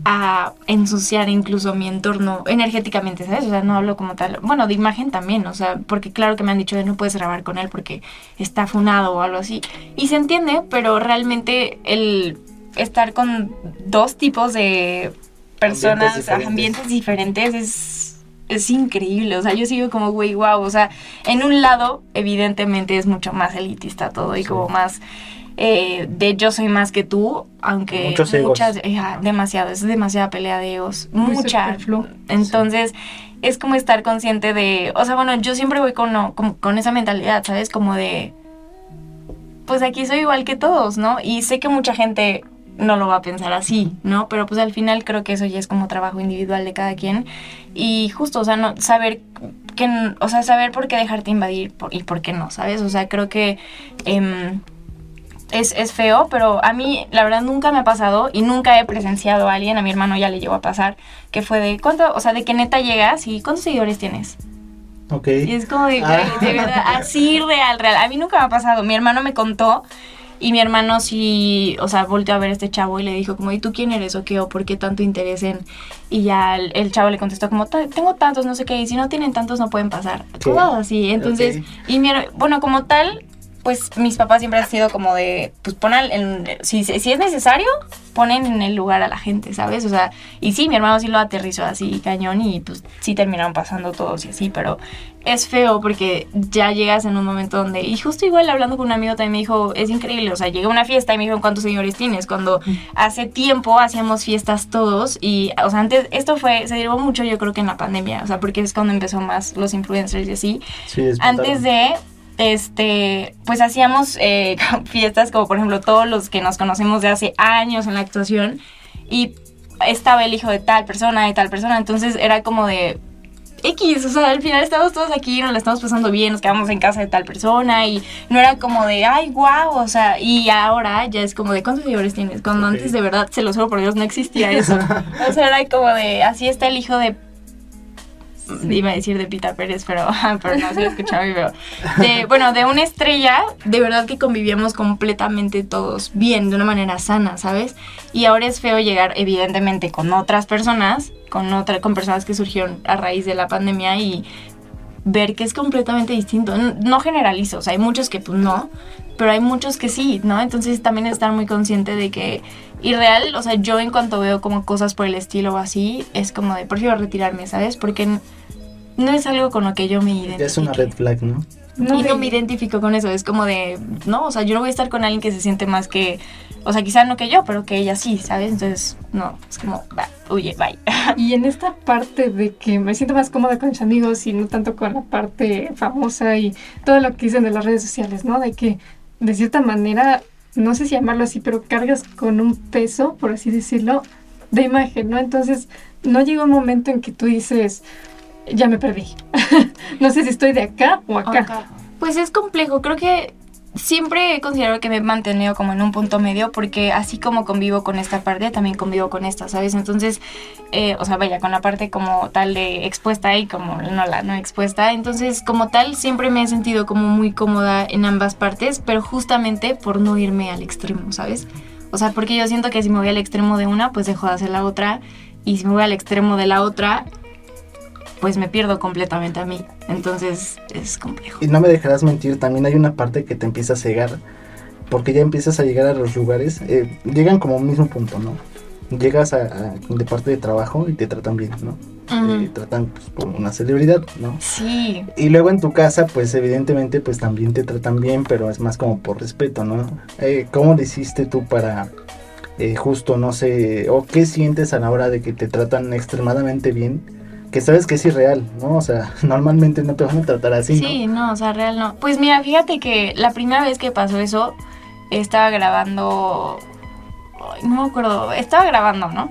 a ensuciar incluso mi entorno energéticamente, ¿sabes? O sea, no hablo como tal, bueno, de imagen también, o sea, porque claro que me han dicho de no puedes grabar con él porque está funado o algo así. Y se entiende, pero realmente el estar con dos tipos de personas, Ambientes diferentes. ambientes diferentes, es, es increíble. O sea, yo sigo como, güey, wow. O sea, en un lado, evidentemente es mucho más elitista todo y Sí. como más eh, de yo soy más que tú, aunque Muchos egos. muchas, eh, demasiado, es demasiada pelea de egos, Muy mucha. Entonces, es como estar consciente de, o sea, bueno, yo siempre voy con, no, con, con esa mentalidad, ¿sabes? Como de, pues aquí soy igual que todos, ¿no? Y sé que mucha gente no lo va a pensar así, ¿no? Pero pues al final creo que eso ya es como trabajo individual de cada quien. Y justo, o sea, no, saber que, o sea, saber por qué dejarte invadir por- y por qué no, ¿sabes? O sea, creo que em, es, es feo, pero a mí la verdad nunca me ha pasado y nunca he presenciado a alguien, a mi hermano ya le llegó a pasar, que fue de, ¿cuánto? O sea, de que neta llegas y ¿cuántos seguidores tienes? Ok. Y es como de, Ah. de verdad, así real, real. A mí nunca me ha pasado. Mi hermano me contó y mi hermano sí, o sea, volteó a ver a este chavo y le dijo como, ¿y tú quién eres o qué? ¿O por qué tanto interés en...? Y ya el, el chavo le contestó como, "Ta- tengo tantos, no sé qué, y si no tienen tantos no pueden pasar. Todo así. Entonces, Ok. y mi, bueno, como tal, pues mis papás siempre han sido como de, pues pon al- en- si, si es necesario, ponen en el lugar a la gente, ¿sabes? O sea, y sí, mi hermano sí lo aterrizó así cañón y pues sí terminaron pasando todos y así, pero es feo porque ya llegas en un momento donde, y justo igual hablando con un amigo también me dijo, es increíble, o sea, llegué a una fiesta y me dijo, ¿cuántos señores tienes? Cuando hace tiempo hacíamos fiestas todos y, o sea, antes, esto fue, se derivó mucho yo creo que en la pandemia, o sea, porque es cuando empezó más los influencers y así, Sí, antes de este pues hacíamos eh, fiestas como por ejemplo todos los que nos conocemos de hace años en la actuación y estaba el hijo de tal persona de tal persona entonces era como de X, o sea, al final estamos todos aquí, nos la estamos pasando bien, nos quedamos en casa de tal persona y no era como de, ay, guau, o sea, y ahora ya es como de, ¿cuántos seguidores tienes? Cuando Ok. antes de verdad, se lo juro por Dios, no existía eso. o sea, era como de, así está el hijo de iba a decir de Pita Pérez, pero, pero no se lo escuchaba y veo. Bueno, de una estrella, de verdad que convivíamos completamente todos bien, de una manera sana, ¿sabes? Y ahora es feo llegar, evidentemente, con otras personas, con, otra, con personas que surgieron a raíz de la pandemia y ver que es completamente distinto. No, generalizo, o sea, hay muchos que pues no, pero hay muchos que sí, ¿no? Entonces también estar muy consciente de que, y real, o sea, yo en cuanto veo como cosas por el estilo o así, es como de, prefiero retirarme, ¿sabes? Porque no es algo con lo que yo me identifique. Ya es una red flag, ¿no? No, y no me identifico con eso, es como de, no, o sea, yo no voy a estar con alguien que se siente más que, o sea, quizá no que yo, pero que ella sí, ¿sabes? Entonces, no, es como, va, huye, bye. Y en esta parte de que me siento más cómoda con mis amigos y no tanto con la parte famosa y todo lo que dicen de las redes sociales, ¿no? De que de cierta manera, no sé si llamarlo así, pero cargas con un peso, por así decirlo, de imagen, ¿no? Entonces, no llega un momento en que tú dices, ya me perdí. no sé si estoy de acá o acá. Pues es complejo, creo que siempre he considerado que me he mantenido como en un punto medio porque así como convivo con esta parte, también convivo con esta, ¿sabes? Entonces, eh, o sea, vaya, con la parte como tal de expuesta y como no la no expuesta, entonces como tal siempre me he sentido como muy cómoda en ambas partes, pero justamente por no irme al extremo, ¿sabes? O sea, porque yo siento que si me voy al extremo de una, pues dejo de hacer la otra, y si me voy al extremo de la otra, pues me pierdo completamente a mí. Entonces es complejo. Y no me dejarás mentir, también hay una parte que te empieza a cegar, porque ya empiezas a llegar a los lugares, eh, llegan como un mismo punto, ¿no? Llegas a, a- de parte de trabajo y te tratan bien, ¿no? Te tratan pues, como una celebridad, ¿no? Sí, Y luego en tu casa, pues evidentemente, pues también te tratan bien, pero es más como por respeto, ¿no? Eh, ¿Cómo le hiciste tú para eh, justo, no sé, o qué sientes a la hora de que te tratan extremadamente bien? Que sabes que es irreal, ¿no? O sea, normalmente no te van a tratar así, ¿no? sí, no, o sea, real no. Pues mira, fíjate que la primera vez que pasó eso, estaba grabando, ay, no me acuerdo, estaba grabando, ¿no?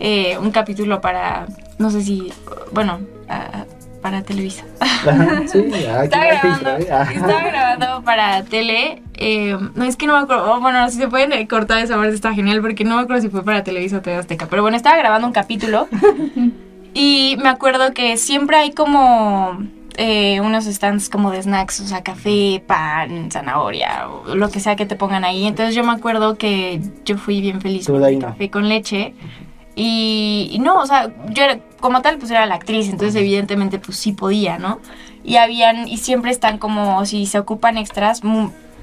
Eh, un capítulo para, no sé si, bueno, ah, para Televisa. Ajá, sí, ah, Estaba grabando, estaba grabando para tele. eh, no es que no me acuerdo. oh, bueno, si se pueden eh, cortar esa parte está genial porque no me acuerdo si fue para Televisa o TV Azteca. Pero bueno, estaba grabando un capítulo y me acuerdo que siempre hay como eh, unos stands como de snacks, o sea, café, pan, zanahoria, o lo que sea que te pongan ahí. Entonces yo me acuerdo que yo fui bien feliz con no. café con leche. Y, y no, o sea, yo era, como tal, pues era la actriz, entonces evidentemente pues sí podía, ¿no? Y habían, y siempre están como, si se ocupan extras,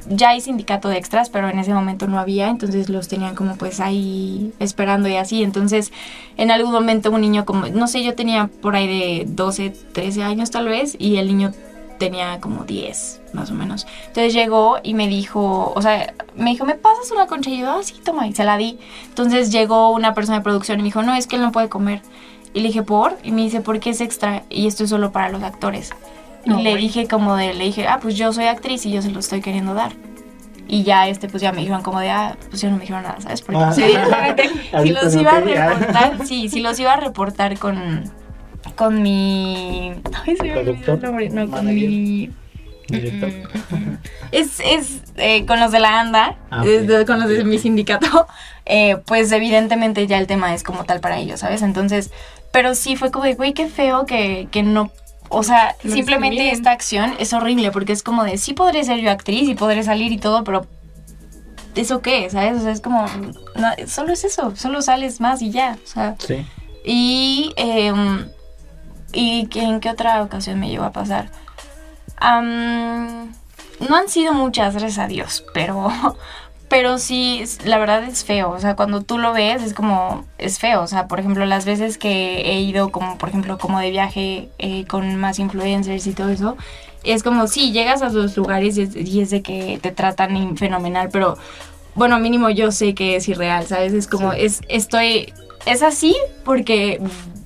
ya hay sindicato de extras, pero en ese momento no había, entonces los tenían como pues ahí esperando y así. Entonces, en algún momento un niño como, no sé, yo tenía por ahí de 12, 13 años tal vez, y el niño tenía como 10, más o menos. Entonces llegó y me dijo, o sea, me dijo, ¿me pasas una concha? Y yo, ah, sí, toma, y se la di. Entonces llegó una persona de producción y me dijo, no, es que él no puede comer. Y le dije, ¿por? Y me dice, porque es extra y esto es solo para los actores. Y le dije como de, le dije, ah, pues yo soy actriz y yo se lo estoy queriendo dar. Y ya, este, pues ya me dijeron como de, ah, pues ya no me dijeron nada, ¿sabes? Porque Ah. si los no iba a reportar, sí, si los iba a reportar con, con mi... Ay, se me olvidó el ¿Productor? nombre, no, con mi... Director. Es, es eh, con los de la ANDA, Ah, eh, con los de mi sindicato, eh, pues evidentemente ya el tema es como tal para ellos, ¿sabes? Entonces, pero sí fue como de, güey, qué feo que, que no, o sea, simplemente esta acción es horrible porque es como de, sí podré ser yo actriz y podré salir y todo, pero ¿eso qué? ¿Sabes? O sea, es como, no, solo es eso, solo sales más y ya, o sea. Sí. Y, em, ¿y en qué otra ocasión me llegó a pasar? No han sido muchas, gracias a Dios, pero, pero sí, la verdad es feo. O sea, cuando tú lo ves es como, es feo. O sea, por ejemplo, las veces que he ido como, por ejemplo, como de viaje eh, con más influencers y todo eso, es como, sí, llegas a los lugares y es, y es de que te tratan fenomenal, pero bueno, mínimo yo sé que es irreal, ¿sabes? Es como, Sí. es, estoy, es así porque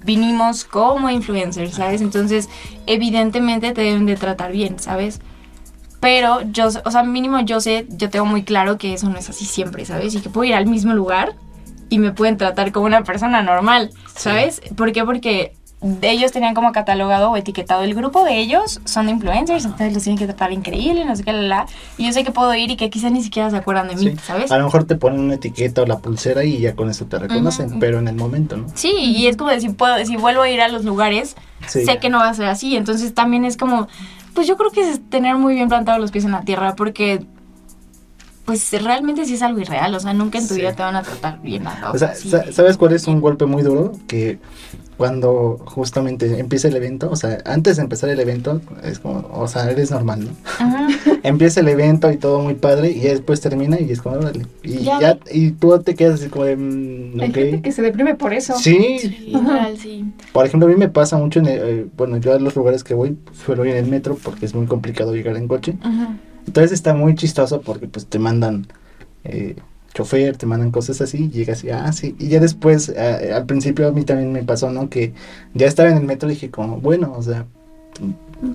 vinimos como influencers, ¿sabes? Entonces, evidentemente te deben de tratar bien, ¿sabes? Pero yo, o sea, mínimo yo sé, yo tengo muy claro que eso no es así siempre, ¿sabes? Y que puedo ir al mismo lugar y me pueden tratar como una persona normal, ¿sabes? ¿Por qué? Porque ellos tenían como catalogado o etiquetado el grupo de ellos son de influencers, entonces los tienen que tratar increíble, no sé qué, la, la. Y yo sé que puedo ir y que quizás ni siquiera se acuerdan de mí, Sí. ¿sabes? A lo mejor te ponen una etiqueta o la pulsera y ya con eso te reconocen, pero en el momento, ¿no? Sí, y es como decir, puedo, si vuelvo a ir a los lugares, Sí. sé que no va a ser así. Entonces también es como, pues yo creo que es tener muy bien plantados los pies en la tierra, porque pues realmente sí es algo irreal. O sea, nunca en tu Sí. vida te van a tratar bien. O sea, ¿sabes cuál es un golpe muy duro? Que cuando justamente empieza el evento, o sea, antes de empezar el evento, es como, o sea, eres normal, ¿no? Ajá. Empieza el evento y todo muy padre, y después termina y es como, órale. Y Ya ya, y tú te quedas así como de, mm, Hay gente que se deprime por eso. Sí, Sí, sí. por ejemplo, a mí me pasa mucho en el- eh, bueno, yo a los lugares que voy suelo ir en el metro porque es muy complicado llegar en coche. Ajá. Entonces está muy chistoso porque pues te mandan eh, chofer, te mandan cosas así, llegas y ah, sí. Y ya después, eh, al principio a mí también me pasó, ¿no? Que ya estaba en el metro y dije como, bueno, o sea,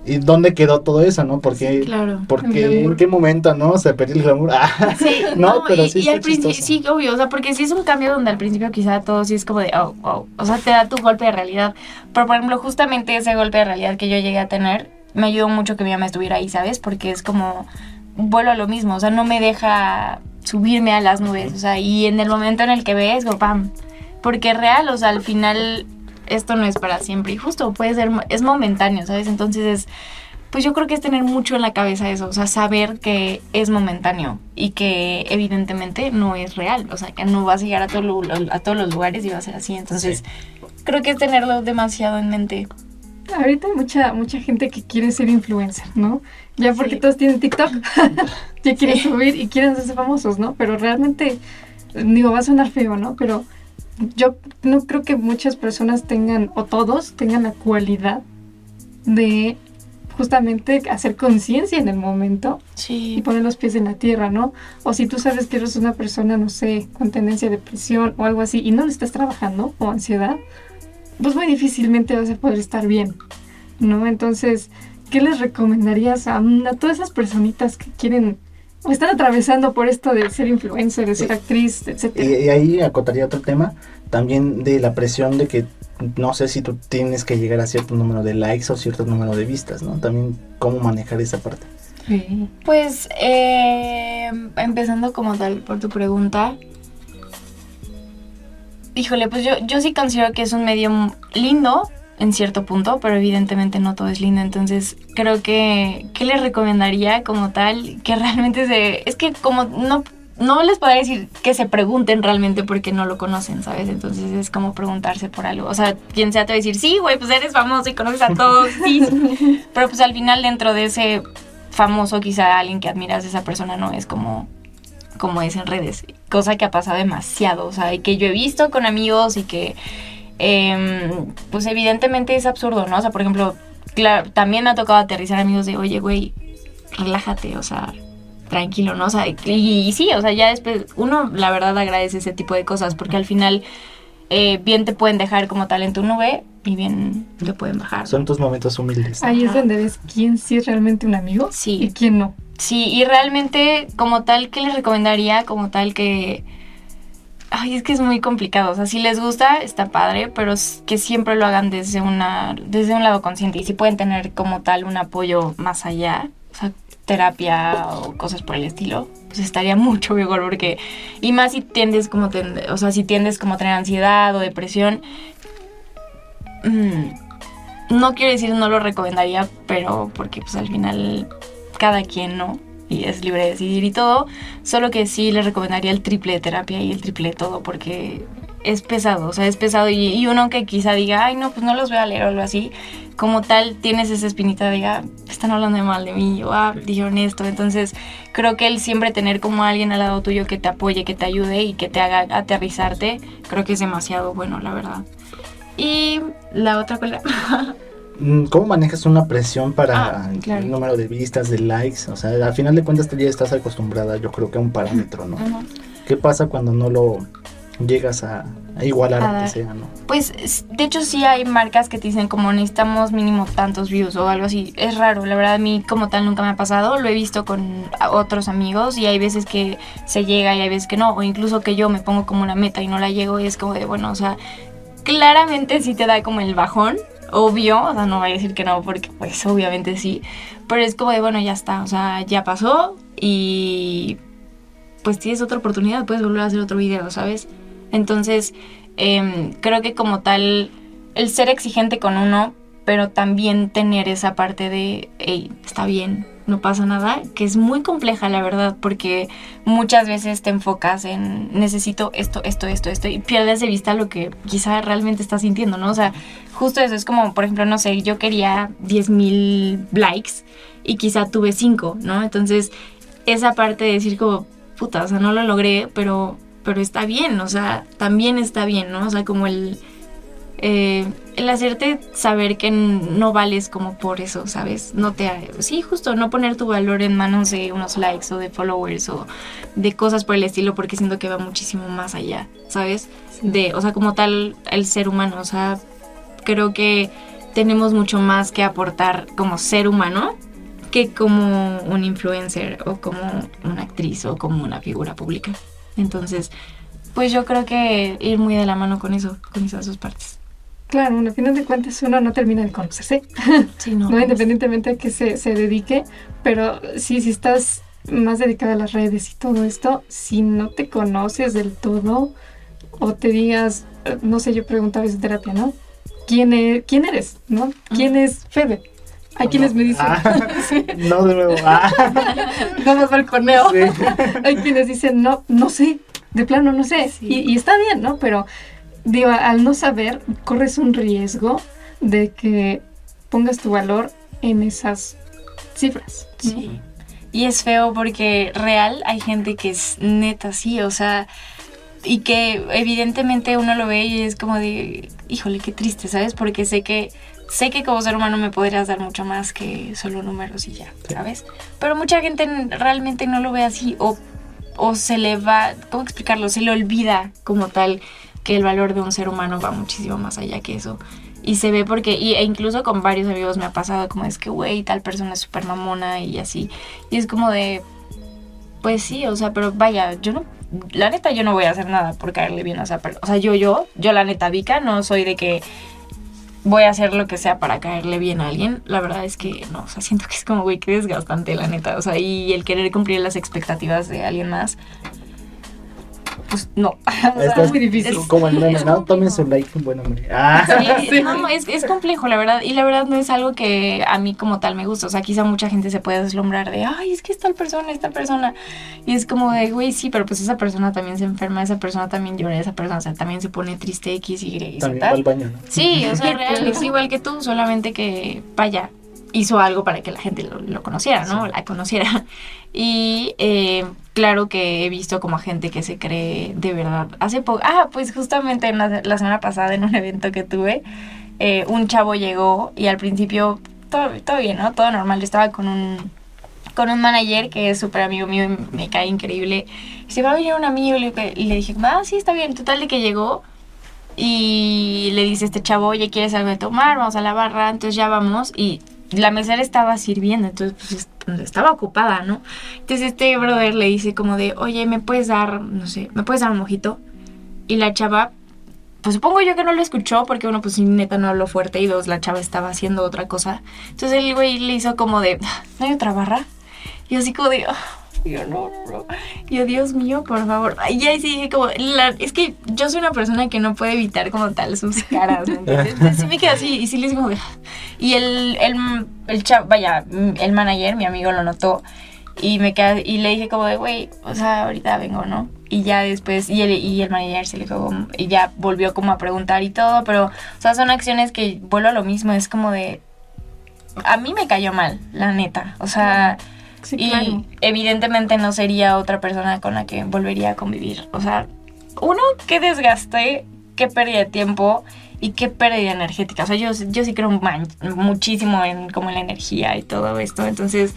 ¿y dónde quedó todo eso, no? Porque, Claro. porque. ¿en qué momento, no? O sea, perdí el glamour. Ah, Sí, No, no, pero y, sí y al principio, sí, obvio, o sea, porque sí es un cambio donde al principio quizá todo sí es como de, oh, wow, o sea, te da tu golpe de realidad. Pero, por ejemplo, justamente ese golpe de realidad que yo llegué a tener, me ayudó mucho que mi mamá estuviera ahí, ¿sabes? Porque es como, vuelvo a lo mismo, o sea, no me deja subirme a las nubes, o sea, y en el momento en el que ves, go, pam, porque es real, o sea, al final esto no es para siempre, y justo puede ser, es momentáneo, ¿sabes? Entonces es pues yo creo que es tener mucho en la cabeza eso, o sea, saber que es momentáneo y que evidentemente no es real, o sea, que no vas a llegar a, todo a todos los lugares y va a ser así. Entonces, creo que es tenerlo demasiado en mente. Ahorita hay mucha, mucha gente que quiere ser influencer, ¿no? Ya porque Sí. todos tienen TikTok, ya quieren Sí. subir y quieren hacerse famosos, ¿no? Pero realmente, digo, va a sonar feo, ¿no? Pero yo no creo que muchas personas tengan, o todos, tengan la cualidad de justamente hacer conciencia en el momento y Sí. poner los pies en la tierra, ¿no? O si tú sabes que eres una persona, no sé, con tendencia a depresión o algo así y no le estás trabajando o ansiedad, pues muy difícilmente vas a poder estar bien, ¿no? Entonces, ¿qué les recomendarías a, a todas esas personitas que quieren o están atravesando por esto de ser influencer, de ser actriz, etcétera? y ahí acotaría otro tema, también de la presión de que no sé si tú tienes que llegar a cierto número de likes o cierto número de vistas, ¿no? También cómo manejar esa parte. Sí. Pues, eh, empezando como tal por tu pregunta. Híjole, pues yo, yo sí considero que es un medio lindo en cierto punto, pero evidentemente no todo es lindo. Entonces, creo que, ¿qué les recomendaría como tal? Que realmente se... Es que como no... No les podría decir que se pregunten realmente porque no lo conocen, ¿sabes? Entonces es como preguntarse por algo. O sea, quien sea te va a decir, sí, güey, pues eres famoso y conoces a todos, sí. sí". Pero pues al final dentro de ese famoso, quizá alguien que admiras, esa persona no es como, como es en redes. Cosa que ha pasado demasiado, o sea, y que yo he visto con amigos y que, em, pues evidentemente es absurdo, ¿no? O sea, por ejemplo, claro, también me ha tocado aterrizar amigos de, oye, güey, relájate, o sea, tranquilo, ¿no? O sea, y, y sí, o sea, ya después, uno la verdad agradece ese tipo de cosas, porque al final... eh, bien te pueden dejar como tal en tu nube y bien te pueden bajar. Son tus momentos humildes. Ahí es donde ves quién sí es realmente un amigo Sí. y quién no. Sí, y realmente como tal, ¿qué les recomendaría? Como tal que... Ay, es que es muy complicado. O sea, si les gusta, está padre, pero que siempre lo hagan desde, una, desde un lado consciente. Y si pueden tener como tal un apoyo más allá, o sea, terapia o cosas por el estilo, pues estaría mucho mejor porque... Y más si tiendes como, ten- o sea, si tiendes como a tener ansiedad o depresión, mm, no quiero decir no lo recomendaría, pero porque pues al final cada quien no y es libre de decidir y todo, solo que sí le recomendaría el triple de terapia y el triple de todo porque es pesado, o sea, es pesado. Y, y uno que quizá diga, ay no, pues no los voy a leer o algo así, como tal tienes esa espinita de, ah, están hablando de mal de mí, o ah, dijeron esto, entonces creo que el siempre tener como alguien al lado tuyo que te apoye, que te ayude y que te haga aterrizarte, creo que es demasiado bueno, la verdad. Y la otra cosa... Mm, ¿Cómo manejas una presión para Ah, claro. el número de vistas, de likes? O sea, al final de cuentas tú ya estás acostumbrada, yo creo que a un parámetro, ¿no? ¿Qué pasa cuando no lo llegas a, a igualar, A aunque sea, ¿no? Pues de hecho sí hay marcas que te dicen como necesitamos mínimo tantos views o algo así. Es raro, la verdad a mí como tal nunca me ha pasado. Lo he visto con otros amigos y hay veces que se llega y hay veces que no. O incluso que yo me pongo como una meta y no la llego y es como de, bueno, o sea, claramente sí te da como el bajón obvio, o sea, no voy a decir que no, porque pues obviamente sí, pero es como de, bueno, ya está, o sea, ya pasó y pues tienes otra oportunidad, puedes volver a hacer otro video, ¿sabes? Entonces, em, creo que como tal, el ser exigente con uno, pero también tener esa parte de, hey, está bien, no pasa nada, que es muy compleja la verdad, porque muchas veces te enfocas en necesito esto, esto, esto, esto, y pierdes de vista lo que quizá realmente estás sintiendo, ¿no? O sea, justo eso es como, por ejemplo, no sé, yo quería 10.000 likes y quizá tuve 5, ¿no? Entonces, esa parte de decir como, puta, o sea, no lo logré, pero, pero está bien, o sea, también está bien, ¿no? O sea, como el eh, el hacerte saber que no vales como por eso, ¿sabes? No te, sí, justo, no poner tu valor en manos de unos likes o de followers o de cosas por el estilo, porque siento que va muchísimo más allá, ¿sabes? De, o sea, como tal, el ser humano, o sea, creo que tenemos mucho más que aportar como ser humano que como un influencer o como una actriz o como una figura pública. Entonces, pues yo creo que ir muy de la mano con eso, con esas dos partes. Claro, al final de cuentas uno no termina de conocerse, sí, no, no, independientemente de que se, se dedique, pero sí, si estás más dedicada a las redes y todo esto, si no te conoces del todo o te digas, no sé, yo pregunto a veces en terapia, ¿no? ¿Quién, es, ¿quién eres? ¿No? ¿Quién es Febe? Hay quienes me dicen. Ah, No, de nuevo. Ah. no más balconeo. Sí. Hay quienes dicen, no, no sé. De plano, no sé. Sí. Y, y, está bien, ¿no? Pero digo, al no saber, corres un riesgo de que pongas tu valor en esas cifras. ¿no? Sí. Y es feo porque real hay gente que es neta así, o sea, y que evidentemente uno lo ve y es como de, híjole, qué triste, ¿sabes? Porque sé que sé que como ser humano me podrías dar mucho más que solo números y ya, ¿sabes? Pero mucha gente realmente no lo ve así o, o se le va, ¿cómo explicarlo? Se le olvida como tal que el valor de un ser humano va muchísimo más allá que eso. Y se ve porque, y, e incluso con varios amigos me ha pasado como es que, güey, tal persona es súper mamona y así. Y es como de, pues sí, o sea, pero vaya, yo no, la neta yo no voy a hacer nada por caerle bien a esa persona. O sea, yo, yo, yo la neta Vika, no soy de que voy a hacer lo que sea para caerle bien a alguien. La verdad es que no, o sea, siento que es como, güey, qué desgastante, la neta. O sea, y el querer cumplir las expectativas de alguien más, pues no. Esto es muy difícil. Como el meme, ¿no? Tomen su like, un buen hombre. Ah. Sí, sí. No, es, es complejo, la verdad. Y la verdad no es algo que a mí como tal me gusta. O sea, quizá mucha gente se puede deslumbrar de, ay, es que es tal persona, es tal persona. Y es como de, güey, sí, pero pues esa persona también se enferma, esa persona también llora, esa persona o sea, también se pone triste, X, Y, y También va al baño, ¿no? Sí, o sea, real, es igual que tú, solamente que, vaya, hizo algo para que la gente lo, lo conociera, ¿no? Sí. La conociera. Y eh, claro que he visto como a gente que se cree de verdad. Hace poco, ah, pues justamente en la, la, semana pasada en un evento que tuve, eh, un chavo llegó y al principio todo, todo bien, ¿no? Todo normal. Yo estaba con un con un manager que es súper amigo mío y me cae increíble. Y se va a venir un amigo y le, y le dije, ah, sí, está bien. Total de que llegó y le dice este chavo, oye, ¿quieres algo de tomar? Vamos a la barra. Entonces ya vamos y la mesera estaba sirviendo, entonces pues estaba ocupada, ¿no? Entonces este brother le dice como de, oye, ¿me puedes dar, no sé, ¿me puedes dar un mojito? Y la chava, pues supongo yo que no lo escuchó porque uno, pues neta no habló fuerte y dos, la chava estaba haciendo otra cosa. Entonces el güey le hizo como de, ¿no hay otra barra? Y así como de, oh, yo no, no. Yo, Dios mío, por favor. Y ahí sí dije como, es que yo soy una persona que no puede evitar como tal sus caras, ¿me? Entonces sí me quedé así y sí le hice como de... Y el, el, el chavo, vaya, el manager, mi amigo lo notó y me quedé, y le dije como de, güey, o sea, ahorita vengo, ¿no? Y ya después, y el, y el manager se le dijo, y ya volvió como a preguntar y todo, pero, o sea, son acciones que vuelvo a lo mismo, es como de, a mí me cayó mal, la neta, o sea... Sí, y claro. evidentemente no sería otra persona con la que volvería a convivir. O sea, uno, qué desgaste, qué pérdida de tiempo y qué pérdida energética. O sea, yo, yo sí creo muchísimo en como en la energía y todo esto. Entonces,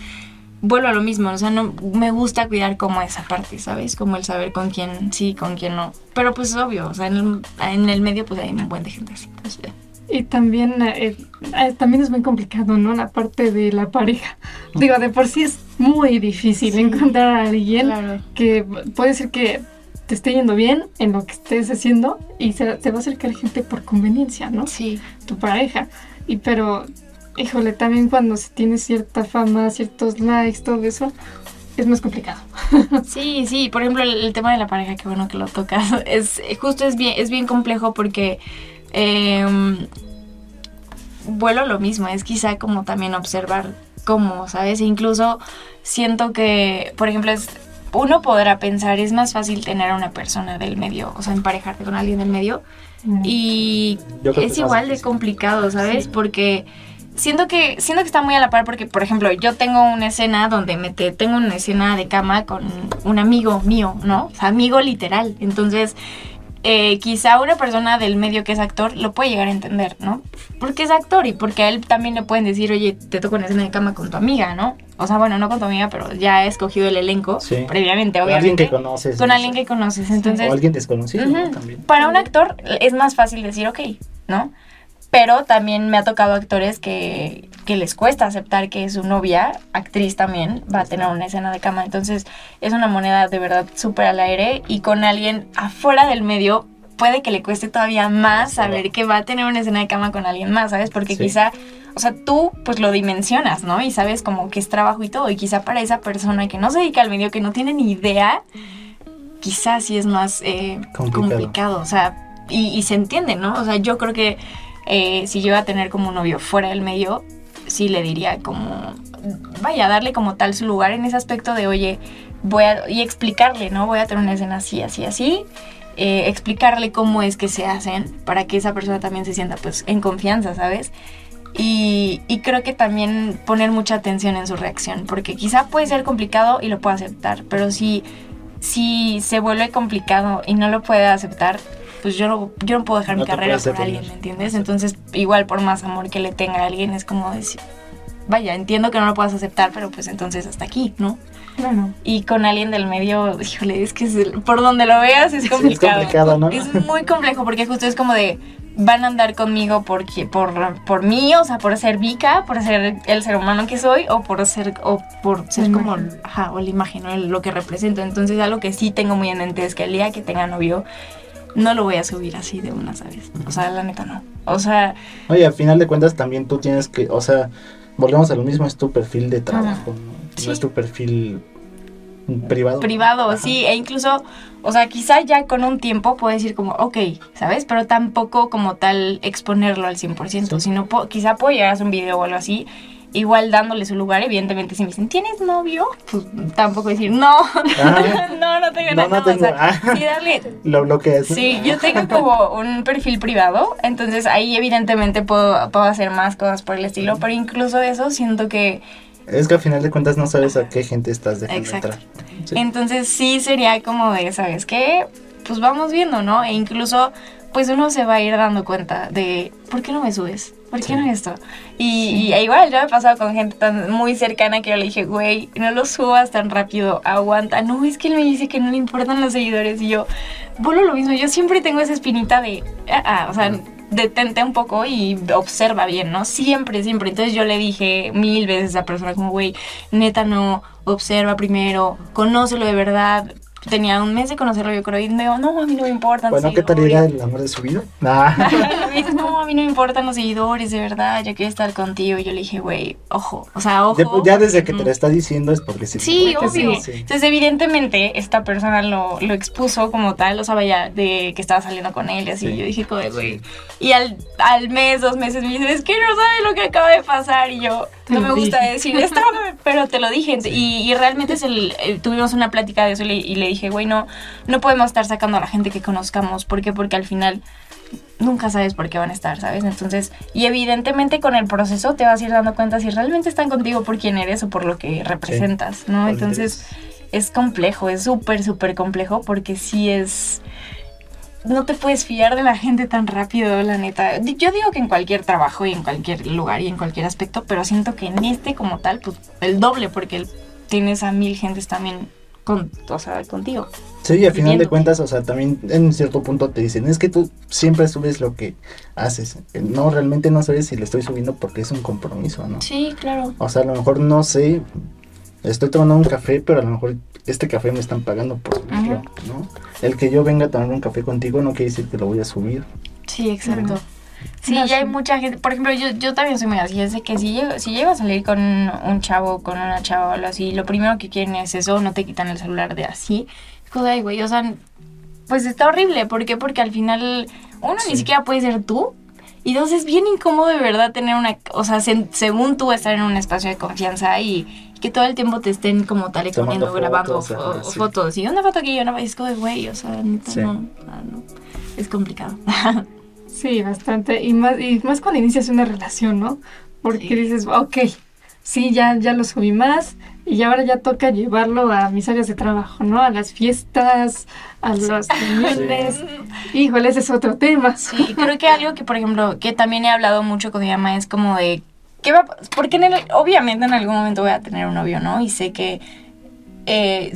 vuelvo a lo mismo. O sea, no, me gusta cuidar como esa parte, ¿sabes? Como el saber con quién sí, con quién no. Pero pues es obvio, o sea, en el, en el medio pues hay un buen de gente así. Pues, ya. Y también, eh, eh, también es muy complicado, ¿no? La parte de la pareja. Digo, de por sí es muy difícil Sí. encontrar a alguien Claro. que puede ser que te esté yendo bien en lo que estés haciendo y se, se va a acercar gente por conveniencia, ¿no? Sí. Tu pareja. Y pero, híjole, también cuando se tiene cierta fama, ciertos likes, todo eso, es más complicado. Sí, sí, por ejemplo, el, el tema de la pareja, qué bueno que lo tocas, es justo es bien, es bien complejo porque eh, vuelo lo mismo, es quizá como también observar cómo, ¿sabes? E incluso siento que, por ejemplo, es, uno podrá pensar, es más fácil tener a una persona del medio, o sea, emparejarte con alguien del medio, y creo que es igual de complicado, ¿sabes? Porque siento que siento que está muy a la par porque por ejemplo yo tengo una escena donde me te- tengo una escena de cama con un amigo mío no o sea amigo literal. Entonces eh, quizá una persona del medio que es actor lo puede llegar a entender no porque es actor y porque a él también le pueden decir oye te toco una escena de cama con tu amiga no o sea bueno no con tu amiga pero ya he escogido el elenco Sí. previamente Con obviamente alguien que conoces. con no alguien sé. que conoces entonces O alguien desconocido. También. para un actor es más fácil decir, ok, ¿no? Pero también me ha tocado actores que, que les cuesta aceptar que su novia, actriz también, va a tener una escena de cama. Entonces es una moneda de verdad súper al aire y con alguien afuera del medio puede que le cueste todavía más saber que va a tener una escena de cama con alguien más, ¿sabes? Porque Sí. quizá, o sea, tú pues lo dimensionas, ¿no? Y sabes como que es trabajo y todo. Y quizá para esa persona que no se dedica al medio, que no tiene ni idea, quizás sí es más eh, Complicado. complicado. O sea, y, y se entiende, ¿no? O sea, yo creo que eh, si yo iba a tener como un novio fuera del medio, sí le diría como, vaya, darle como tal su lugar en ese aspecto de, oye, voy a, y explicarle, ¿no? Voy a tener una escena así, así, así. eh, explicarle cómo es que se hacen para que esa persona también se sienta pues en confianza, ¿sabes? Y, y creo que también poner mucha atención en su reacción, porque quizá puede ser complicado y lo puede aceptar, pero si, si se vuelve complicado y no lo puede aceptar, pues yo no, yo no puedo dejar No mi carrera por alguien, ¿me entiendes? Entonces, igual por más amor que le tenga a alguien, es como decir, vaya, entiendo que no lo puedas aceptar, pero pues entonces hasta aquí, ¿no? Claro. Y con alguien del medio, híjole, es que es el- por donde lo veas es complicado. complicado, ¿no? Es muy complejo porque justo es como de, van a andar conmigo porque, por, por mí, o sea, por ser Vika, por ser el ser humano que soy, o por ser, o por ser La como, imagen. ajá, o la imagen, ¿no? lo que represento. Entonces algo que sí tengo muy en mente es que el día que tenga novio, no lo voy a subir así de una, ¿sabes? O sea, la neta no. O sea, Oye, al final de cuentas también tú tienes que, o sea, volvemos a lo mismo, es tu perfil de trabajo, ¿no? Sí. No es tu perfil privado. privado, Ajá. sí, e incluso, o sea, quizá ya con un tiempo puedo decir como, ok, ¿sabes? Pero tampoco como tal exponerlo al 100%, Sí. sino po- quizá puedo llegar a hacer un video o algo así, igual dándole su lugar, evidentemente si me dicen, ¿tienes novio? Pues tampoco decir, no, Ah. no, no tengo No, nada, no tengo, o sea, ah. sí, darle... Lo bloqueas. ¿no? Sí, yo tengo como un perfil privado, entonces ahí evidentemente puedo, puedo hacer más cosas por el estilo, pero incluso eso siento que Es que al final de cuentas no sabes a qué gente estás dejando Exacto. entrar. Sí. Entonces sí sería como de, ¿sabes qué? Pues vamos viendo, ¿no? E incluso, pues uno se va a ir dando cuenta de, ¿por qué no me subes? ¿Por qué Sí. no esto? Y, y igual, yo me he pasado con gente tan muy cercana que yo le dije, güey, no lo subas tan rápido, aguanta. No, es que él me dice que no le importan los seguidores. Y yo, vuelvo a lo mismo, yo siempre tengo esa espinita de, ah, ah, o sea, detente un poco y observa bien, ¿no? Siempre, siempre. Entonces yo le dije mil veces a esa persona como, güey, neta no, observa primero, conócelo de verdad. Tenía un mes de conocerlo, yo creo, y me dijo, no, a mí no me importan Bueno, ¿qué tal seguidores". era el amor de su vida? Ah. Me dice, no, a mí no me importan los seguidores, de verdad, yo quiero estar contigo. Y yo le dije, güey, ojo, o sea, ojo. Ya, ya desde que te porque- lo está diciendo es porque sí. Sí, Porque sí, obvio. sí. Entonces, evidentemente, esta persona lo, lo expuso como tal, o sea, vaya, de que estaba saliendo con él y así. Sí. Yo dije, de, güey. Y al, al mes, dos meses, me dice, es que no sabes lo que acaba de pasar. Y yo, Te no me gusta decir esto, pero te lo dije. Y, y realmente es el, eh, tuvimos una plática de eso y le, y le dije, güey, no, no podemos estar sacando a la gente que conozcamos. ¿Por qué? Porque al final nunca sabes por qué van a estar, ¿sabes? Entonces, y evidentemente con el proceso te vas a ir dando cuenta si realmente están contigo por quién eres o por lo que representas, ¿no? Entonces, es complejo, es súper, súper complejo porque sí es... No te puedes fiar de la gente tan rápido, la neta. Yo digo que en cualquier trabajo y en cualquier lugar y en cualquier aspecto, pero siento que en este como tal, pues el doble, porque tienes a mil gentes también con, o sea, contigo. Sí, al final de cuentas, o sea, también en cierto punto te dicen, es que tú siempre subes lo que haces. No, realmente no sabes si lo estoy subiendo porque es un compromiso, ¿no? Sí, claro. O sea, a lo mejor no sé, estoy tomando un café, pero a lo mejor este café me están pagando por subirlo, Ajá. ¿no? El que yo venga a tomar un café contigo no quiere decir que lo voy a subir. Sí, exacto. Sí, No, ya hay mucha gente, por ejemplo, yo, yo también soy muy así, es de que si llego, si llego a salir con un chavo, con una chava o algo así, lo primero que quieren es eso, no te quitan el celular de así. Es como, ay, güey, o sea, pues está horrible, ¿por qué? Porque al final, uno, ni Sí. siquiera puede ser tú, y dos, es bien incómodo de verdad tener una, o sea, se- según tú estar en un espacio de confianza y, y que todo el tiempo te estén como tal exponiendo, grabando fotos, fo- ajá, sí. fotos, y una foto aquí y una, es como, de, güey, o sea, neta, Sí. no, ah, no, es complicado. Sí, bastante. Y más, y más cuando inicias una relación, ¿no? Porque Sí. dices, ok, sí, ya, ya lo subí más y ahora ya toca llevarlo a mis áreas de trabajo, ¿no? A las fiestas, a las reuniones. Híjole, ese es otro tema. Sí, creo que algo que, por ejemplo, que también he hablado mucho con mi mamá es como de, ¿qué va? a- Porque en el- obviamente en algún momento voy a tener un novio, ¿no? Y sé que, eh,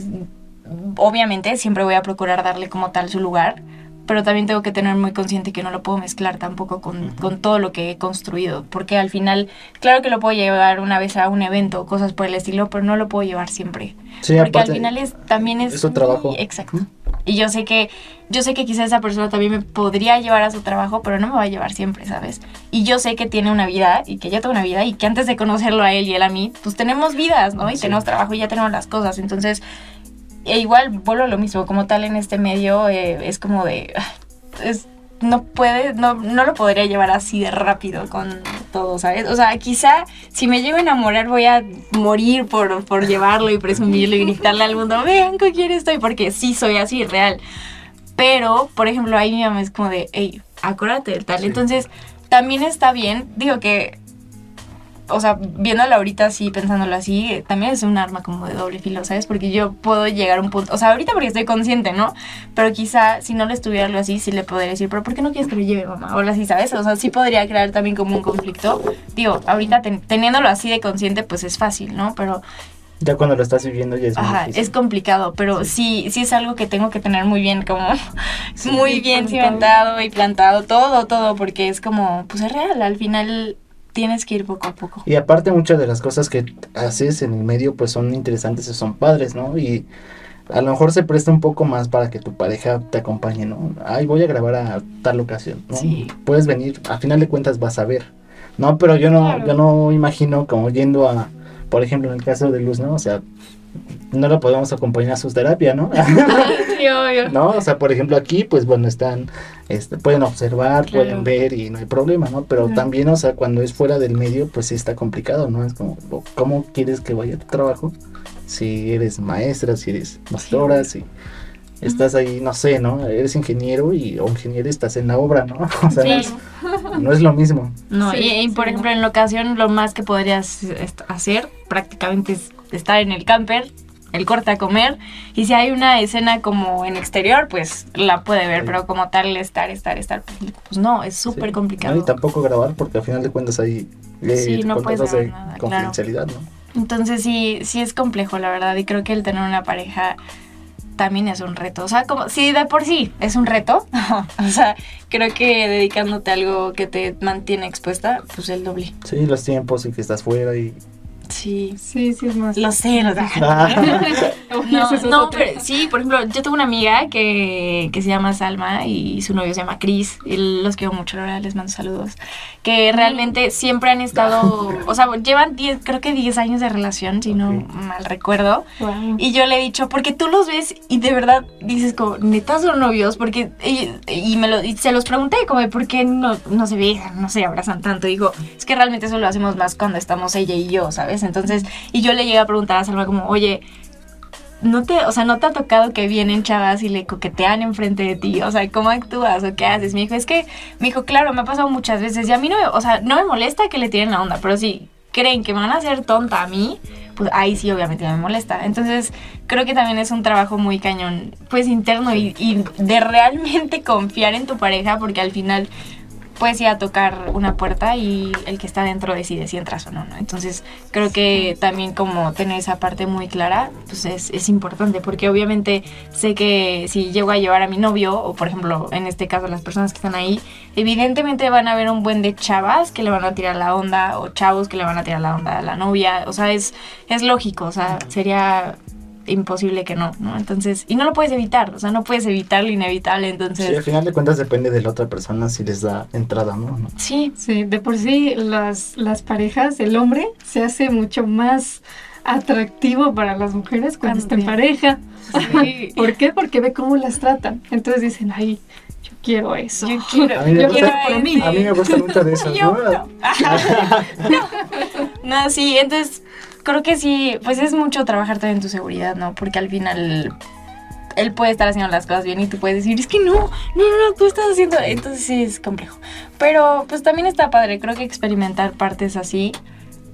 obviamente, siempre voy a procurar darle como tal su lugar, pero también tengo que tener muy consciente que no lo puedo mezclar tampoco con, con todo lo que he construido, porque al final, claro que lo puedo llevar una vez a un evento, cosas por el estilo, pero no lo puedo llevar siempre. Sí, Porque al final es, también es... es su trabajo. Exacto. Y yo sé que, yo sé que quizás esa persona también me podría llevar a su trabajo, pero no me va a llevar siempre, ¿sabes? Y yo sé que tiene una vida y que yo tengo una vida y que antes de conocerlo a él y él a mí, pues tenemos vidas, ¿no? Y Sí. tenemos trabajo y ya tenemos las cosas. Entonces, e igual vuelvo lo mismo, como tal en este medio eh, es como de... ah, Es, no puede, no, no lo podría llevar así de rápido con todo, ¿sabes? O sea, quizá si me llego a enamorar voy a morir por, por llevarlo y presumirlo y gritarle al mundo, vean con quién estoy, porque sí soy así, real. Pero, por ejemplo, ahí mi mamá es como de, hey, acuérdate del tal. Sí. Entonces, también está bien, digo que, o sea, viéndolo ahorita así, pensándolo así, también es un arma como de doble filo, ¿sabes? Porque yo puedo llegar a un punto, o sea, ahorita porque estoy consciente, ¿no? Pero quizá si no le estuviera algo así, sí le podría decir, pero ¿por qué no quieres que lo lleve mamá? O así, ¿sabes? O sea, sí podría crear también como un conflicto. Digo, ahorita ten- teniéndolo así de consciente, pues es fácil, ¿no? Pero ya cuando lo estás viviendo ya es muy Ajá, difícil. es complicado, pero sí. sí, es algo que tengo que tener muy bien, como muy bien Plantado. cimentado y plantado, todo, todo, porque es como, pues es real, al final tienes que ir poco a poco. Y aparte muchas de las cosas que haces en el medio pues son interesantes y son padres, ¿no? Y a lo mejor se presta un poco más para que tu pareja te acompañe, ¿no? Ay, voy a grabar a tal ocasión, ¿no? Sí. Puedes venir, a final de cuentas vas a ver, ¿no? Pero yo no, Claro. yo no imagino como yendo a, por ejemplo, en el caso de Luz, ¿no? O sea, no la podemos acompañar a su terapia, ¿no? Sí, obvio. ¿no? O sea, por ejemplo, aquí, pues bueno, están, este, pueden observar, Claro. pueden ver y no hay problema, ¿no? Pero Claro. también, o sea, cuando es fuera del medio, pues sí está complicado, ¿no? Es como, ¿cómo quieres que vaya tu trabajo? Si eres maestra, si eres pastora, si estás ahí, no sé, ¿no? Eres ingeniero y o ingeniero estás en la obra, ¿no? O sea, no, Sí. es, no es lo mismo. No, Sí, y, y, sí, por no. ejemplo, en la ocasión lo más que podrías hacer prácticamente es estar en el camper, el corte a comer, y si hay una escena como en exterior, pues la puede ver, Sí. pero como tal estar, estar, estar, pues, pues no, es súper Sí. complicado. ¿no? Y tampoco grabar porque al final de cuentas hay eh, Sí, no puedes contratos de grabar nada, confidencialidad, ¿no? Entonces sí, sí es complejo, la verdad, y creo que el tener una pareja también es un reto. O sea, como si de por sí es un reto, o sea, creo que dedicándote a algo que te mantiene expuesta, pues el doble. Sí, los tiempos y que estás fuera y... Sí. Sí, sí es más. Lo sé, lo sé. No, Ese es no, otro pero sí, por ejemplo, yo tengo una amiga que, que se llama Salma y su novio se llama Chris. Y los quiero mucho, la verdad, les mando saludos. Que realmente siempre han estado, o sea, llevan 10, creo que 10 años de relación, si no mal recuerdo. Wow. Y yo le he dicho, porque tú los ves y de verdad dices como, neta son novios, porque, y, y me lo, y se los pregunté, como, ¿por qué no, no se besan, no se abrazan tanto? Dijo, es que realmente eso lo hacemos más cuando estamos ella y yo, ¿sabes? Entonces, y yo le llegué a preguntar a Salma como, oye, no te, o sea, no te ha tocado que vienen chavas y le coquetean enfrente de ti, o sea, ¿cómo actúas o qué haces? Me dijo, es que, me dijo, claro, me ha pasado muchas veces y a mí no me, o sea, no me molesta que le tiren la onda, pero si creen que me van a hacer tonta a mí, pues ahí sí obviamente me molesta. Entonces, creo que también es un trabajo muy cañón, pues interno y, y de realmente confiar en tu pareja, porque al final puedes ir a tocar una puerta y el que está dentro decide si entras o no, ¿no? Entonces creo que también como tener esa parte muy clara, pues es, es importante, porque obviamente sé que si llego a llevar a mi novio, o por ejemplo, en este caso las personas que están ahí, evidentemente van a ver un buen de chavas que le van a tirar la onda, o chavos que le van a tirar la onda a la novia, o sea, es, es lógico, o sea, sería imposible que no, ¿no? Entonces, y no lo puedes evitar, o sea, no puedes evitar lo inevitable, Sí, al entonces, final de cuentas depende de la otra persona si les da entrada, ¿no? ¿no? sí, Sí, de por sí las, las parejas, el hombre se hace mucho más atractivo para las mujeres cuando está en pareja. sí. ¿Por qué? Porque ve cómo las tratan. Entonces dicen, ay, yo quiero eso. Yo quiero, A mí me yo gusta- quiero por mí. A mí me gusta mucho de eso, Yo ¿no? No, sí, entonces creo que sí, pues es mucho trabajar también en tu seguridad, ¿no? Porque al final él puede estar haciendo las cosas bien y tú puedes decir, es que no, no, no, tú estás haciendo, entonces sí es complejo. Pero pues también está padre, creo que experimentar partes así,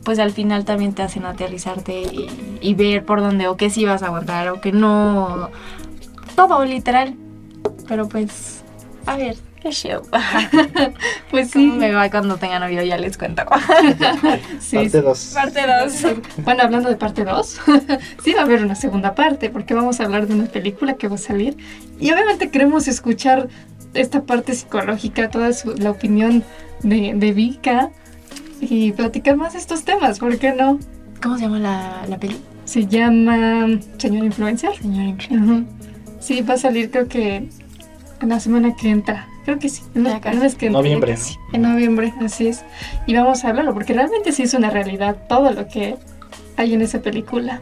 pues al final también te hacen aterrizarte y, y ver por dónde, o que sí vas a aguantar, o que no, todo literal. Pero pues, a ver, qué show. Pues ¿Cómo sí, me va cuando tenga novio? Ya les cuento. sí, Parte sí. 2. Parte 2. Bueno, hablando de parte 2, sí va a haber una segunda parte, porque vamos a hablar de una película que va a salir. Y obviamente queremos escuchar esta parte psicológica, toda su- la opinión de, de Vika y platicar más de estos temas, ¿por qué no? ¿Cómo se llama la, la peli? Se llama Señor Influencer. Señor Increíble. Ujú. Sí, va a salir creo que en la semana que entra. Creo que sí, en que entra, Noviembre. En noviembre, así es. Y vamos a hablarlo, porque realmente sí es una realidad todo lo que hay en esa película.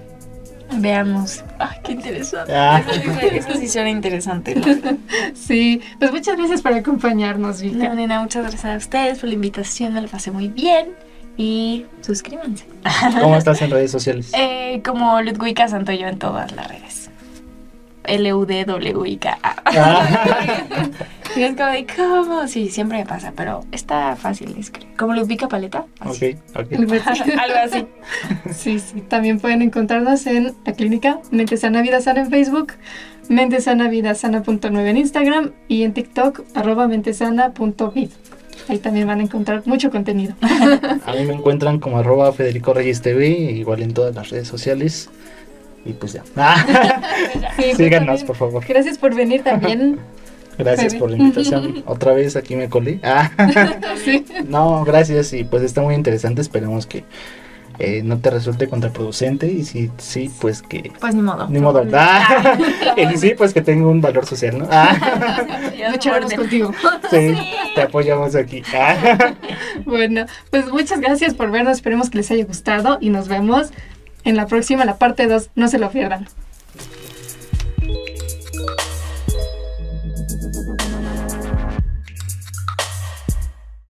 Veamos. Ay, qué interesante. Ah. Eso, sí- suena interesante. Sí, pues muchas gracias por acompañarnos, Vika. No, nena, muchas gracias a ustedes por la invitación. Me la pasé muy bien. Y suscríbanse. ¿Cómo estás en redes sociales? Eh, como Ludwika Santoyo en todas las redes. L-U-D-W-I-K. Ah. Y es como de, ¿cómo? Sí, siempre me pasa, pero está fácil de escribir. Como Ludwika Paleta. así. ok, ok. Algo así. Sí, sí. También pueden encontrarnos en la clínica Mente Sana Vida Sana en Facebook, Mente Sana Vida Sana.9 en Instagram y en TikTok, arroba mentesana.vid. Ahí también van a encontrar mucho contenido. A mí me encuentran como arroba Federico Reyes TV, igual en todas las redes sociales. Y pues ya. Ah, Sí, Síganos, por favor. Gracias por venir también. Gracias por la invitación. Otra vez aquí me colé. Ah, Sí. no, gracias. Y pues está muy interesante. Esperemos que eh, no te resulte contraproducente. Y si sí, pues que. Pues ni modo. Ni modo. Ah, y si sí, pues que tenga un valor social, ¿no? Ah, Lucharemos contigo. sí, te apoyamos aquí. Ah. Bueno, pues muchas gracias por vernos. Esperemos que les haya gustado y nos vemos en la próxima, la parte 2. No se lo pierdan.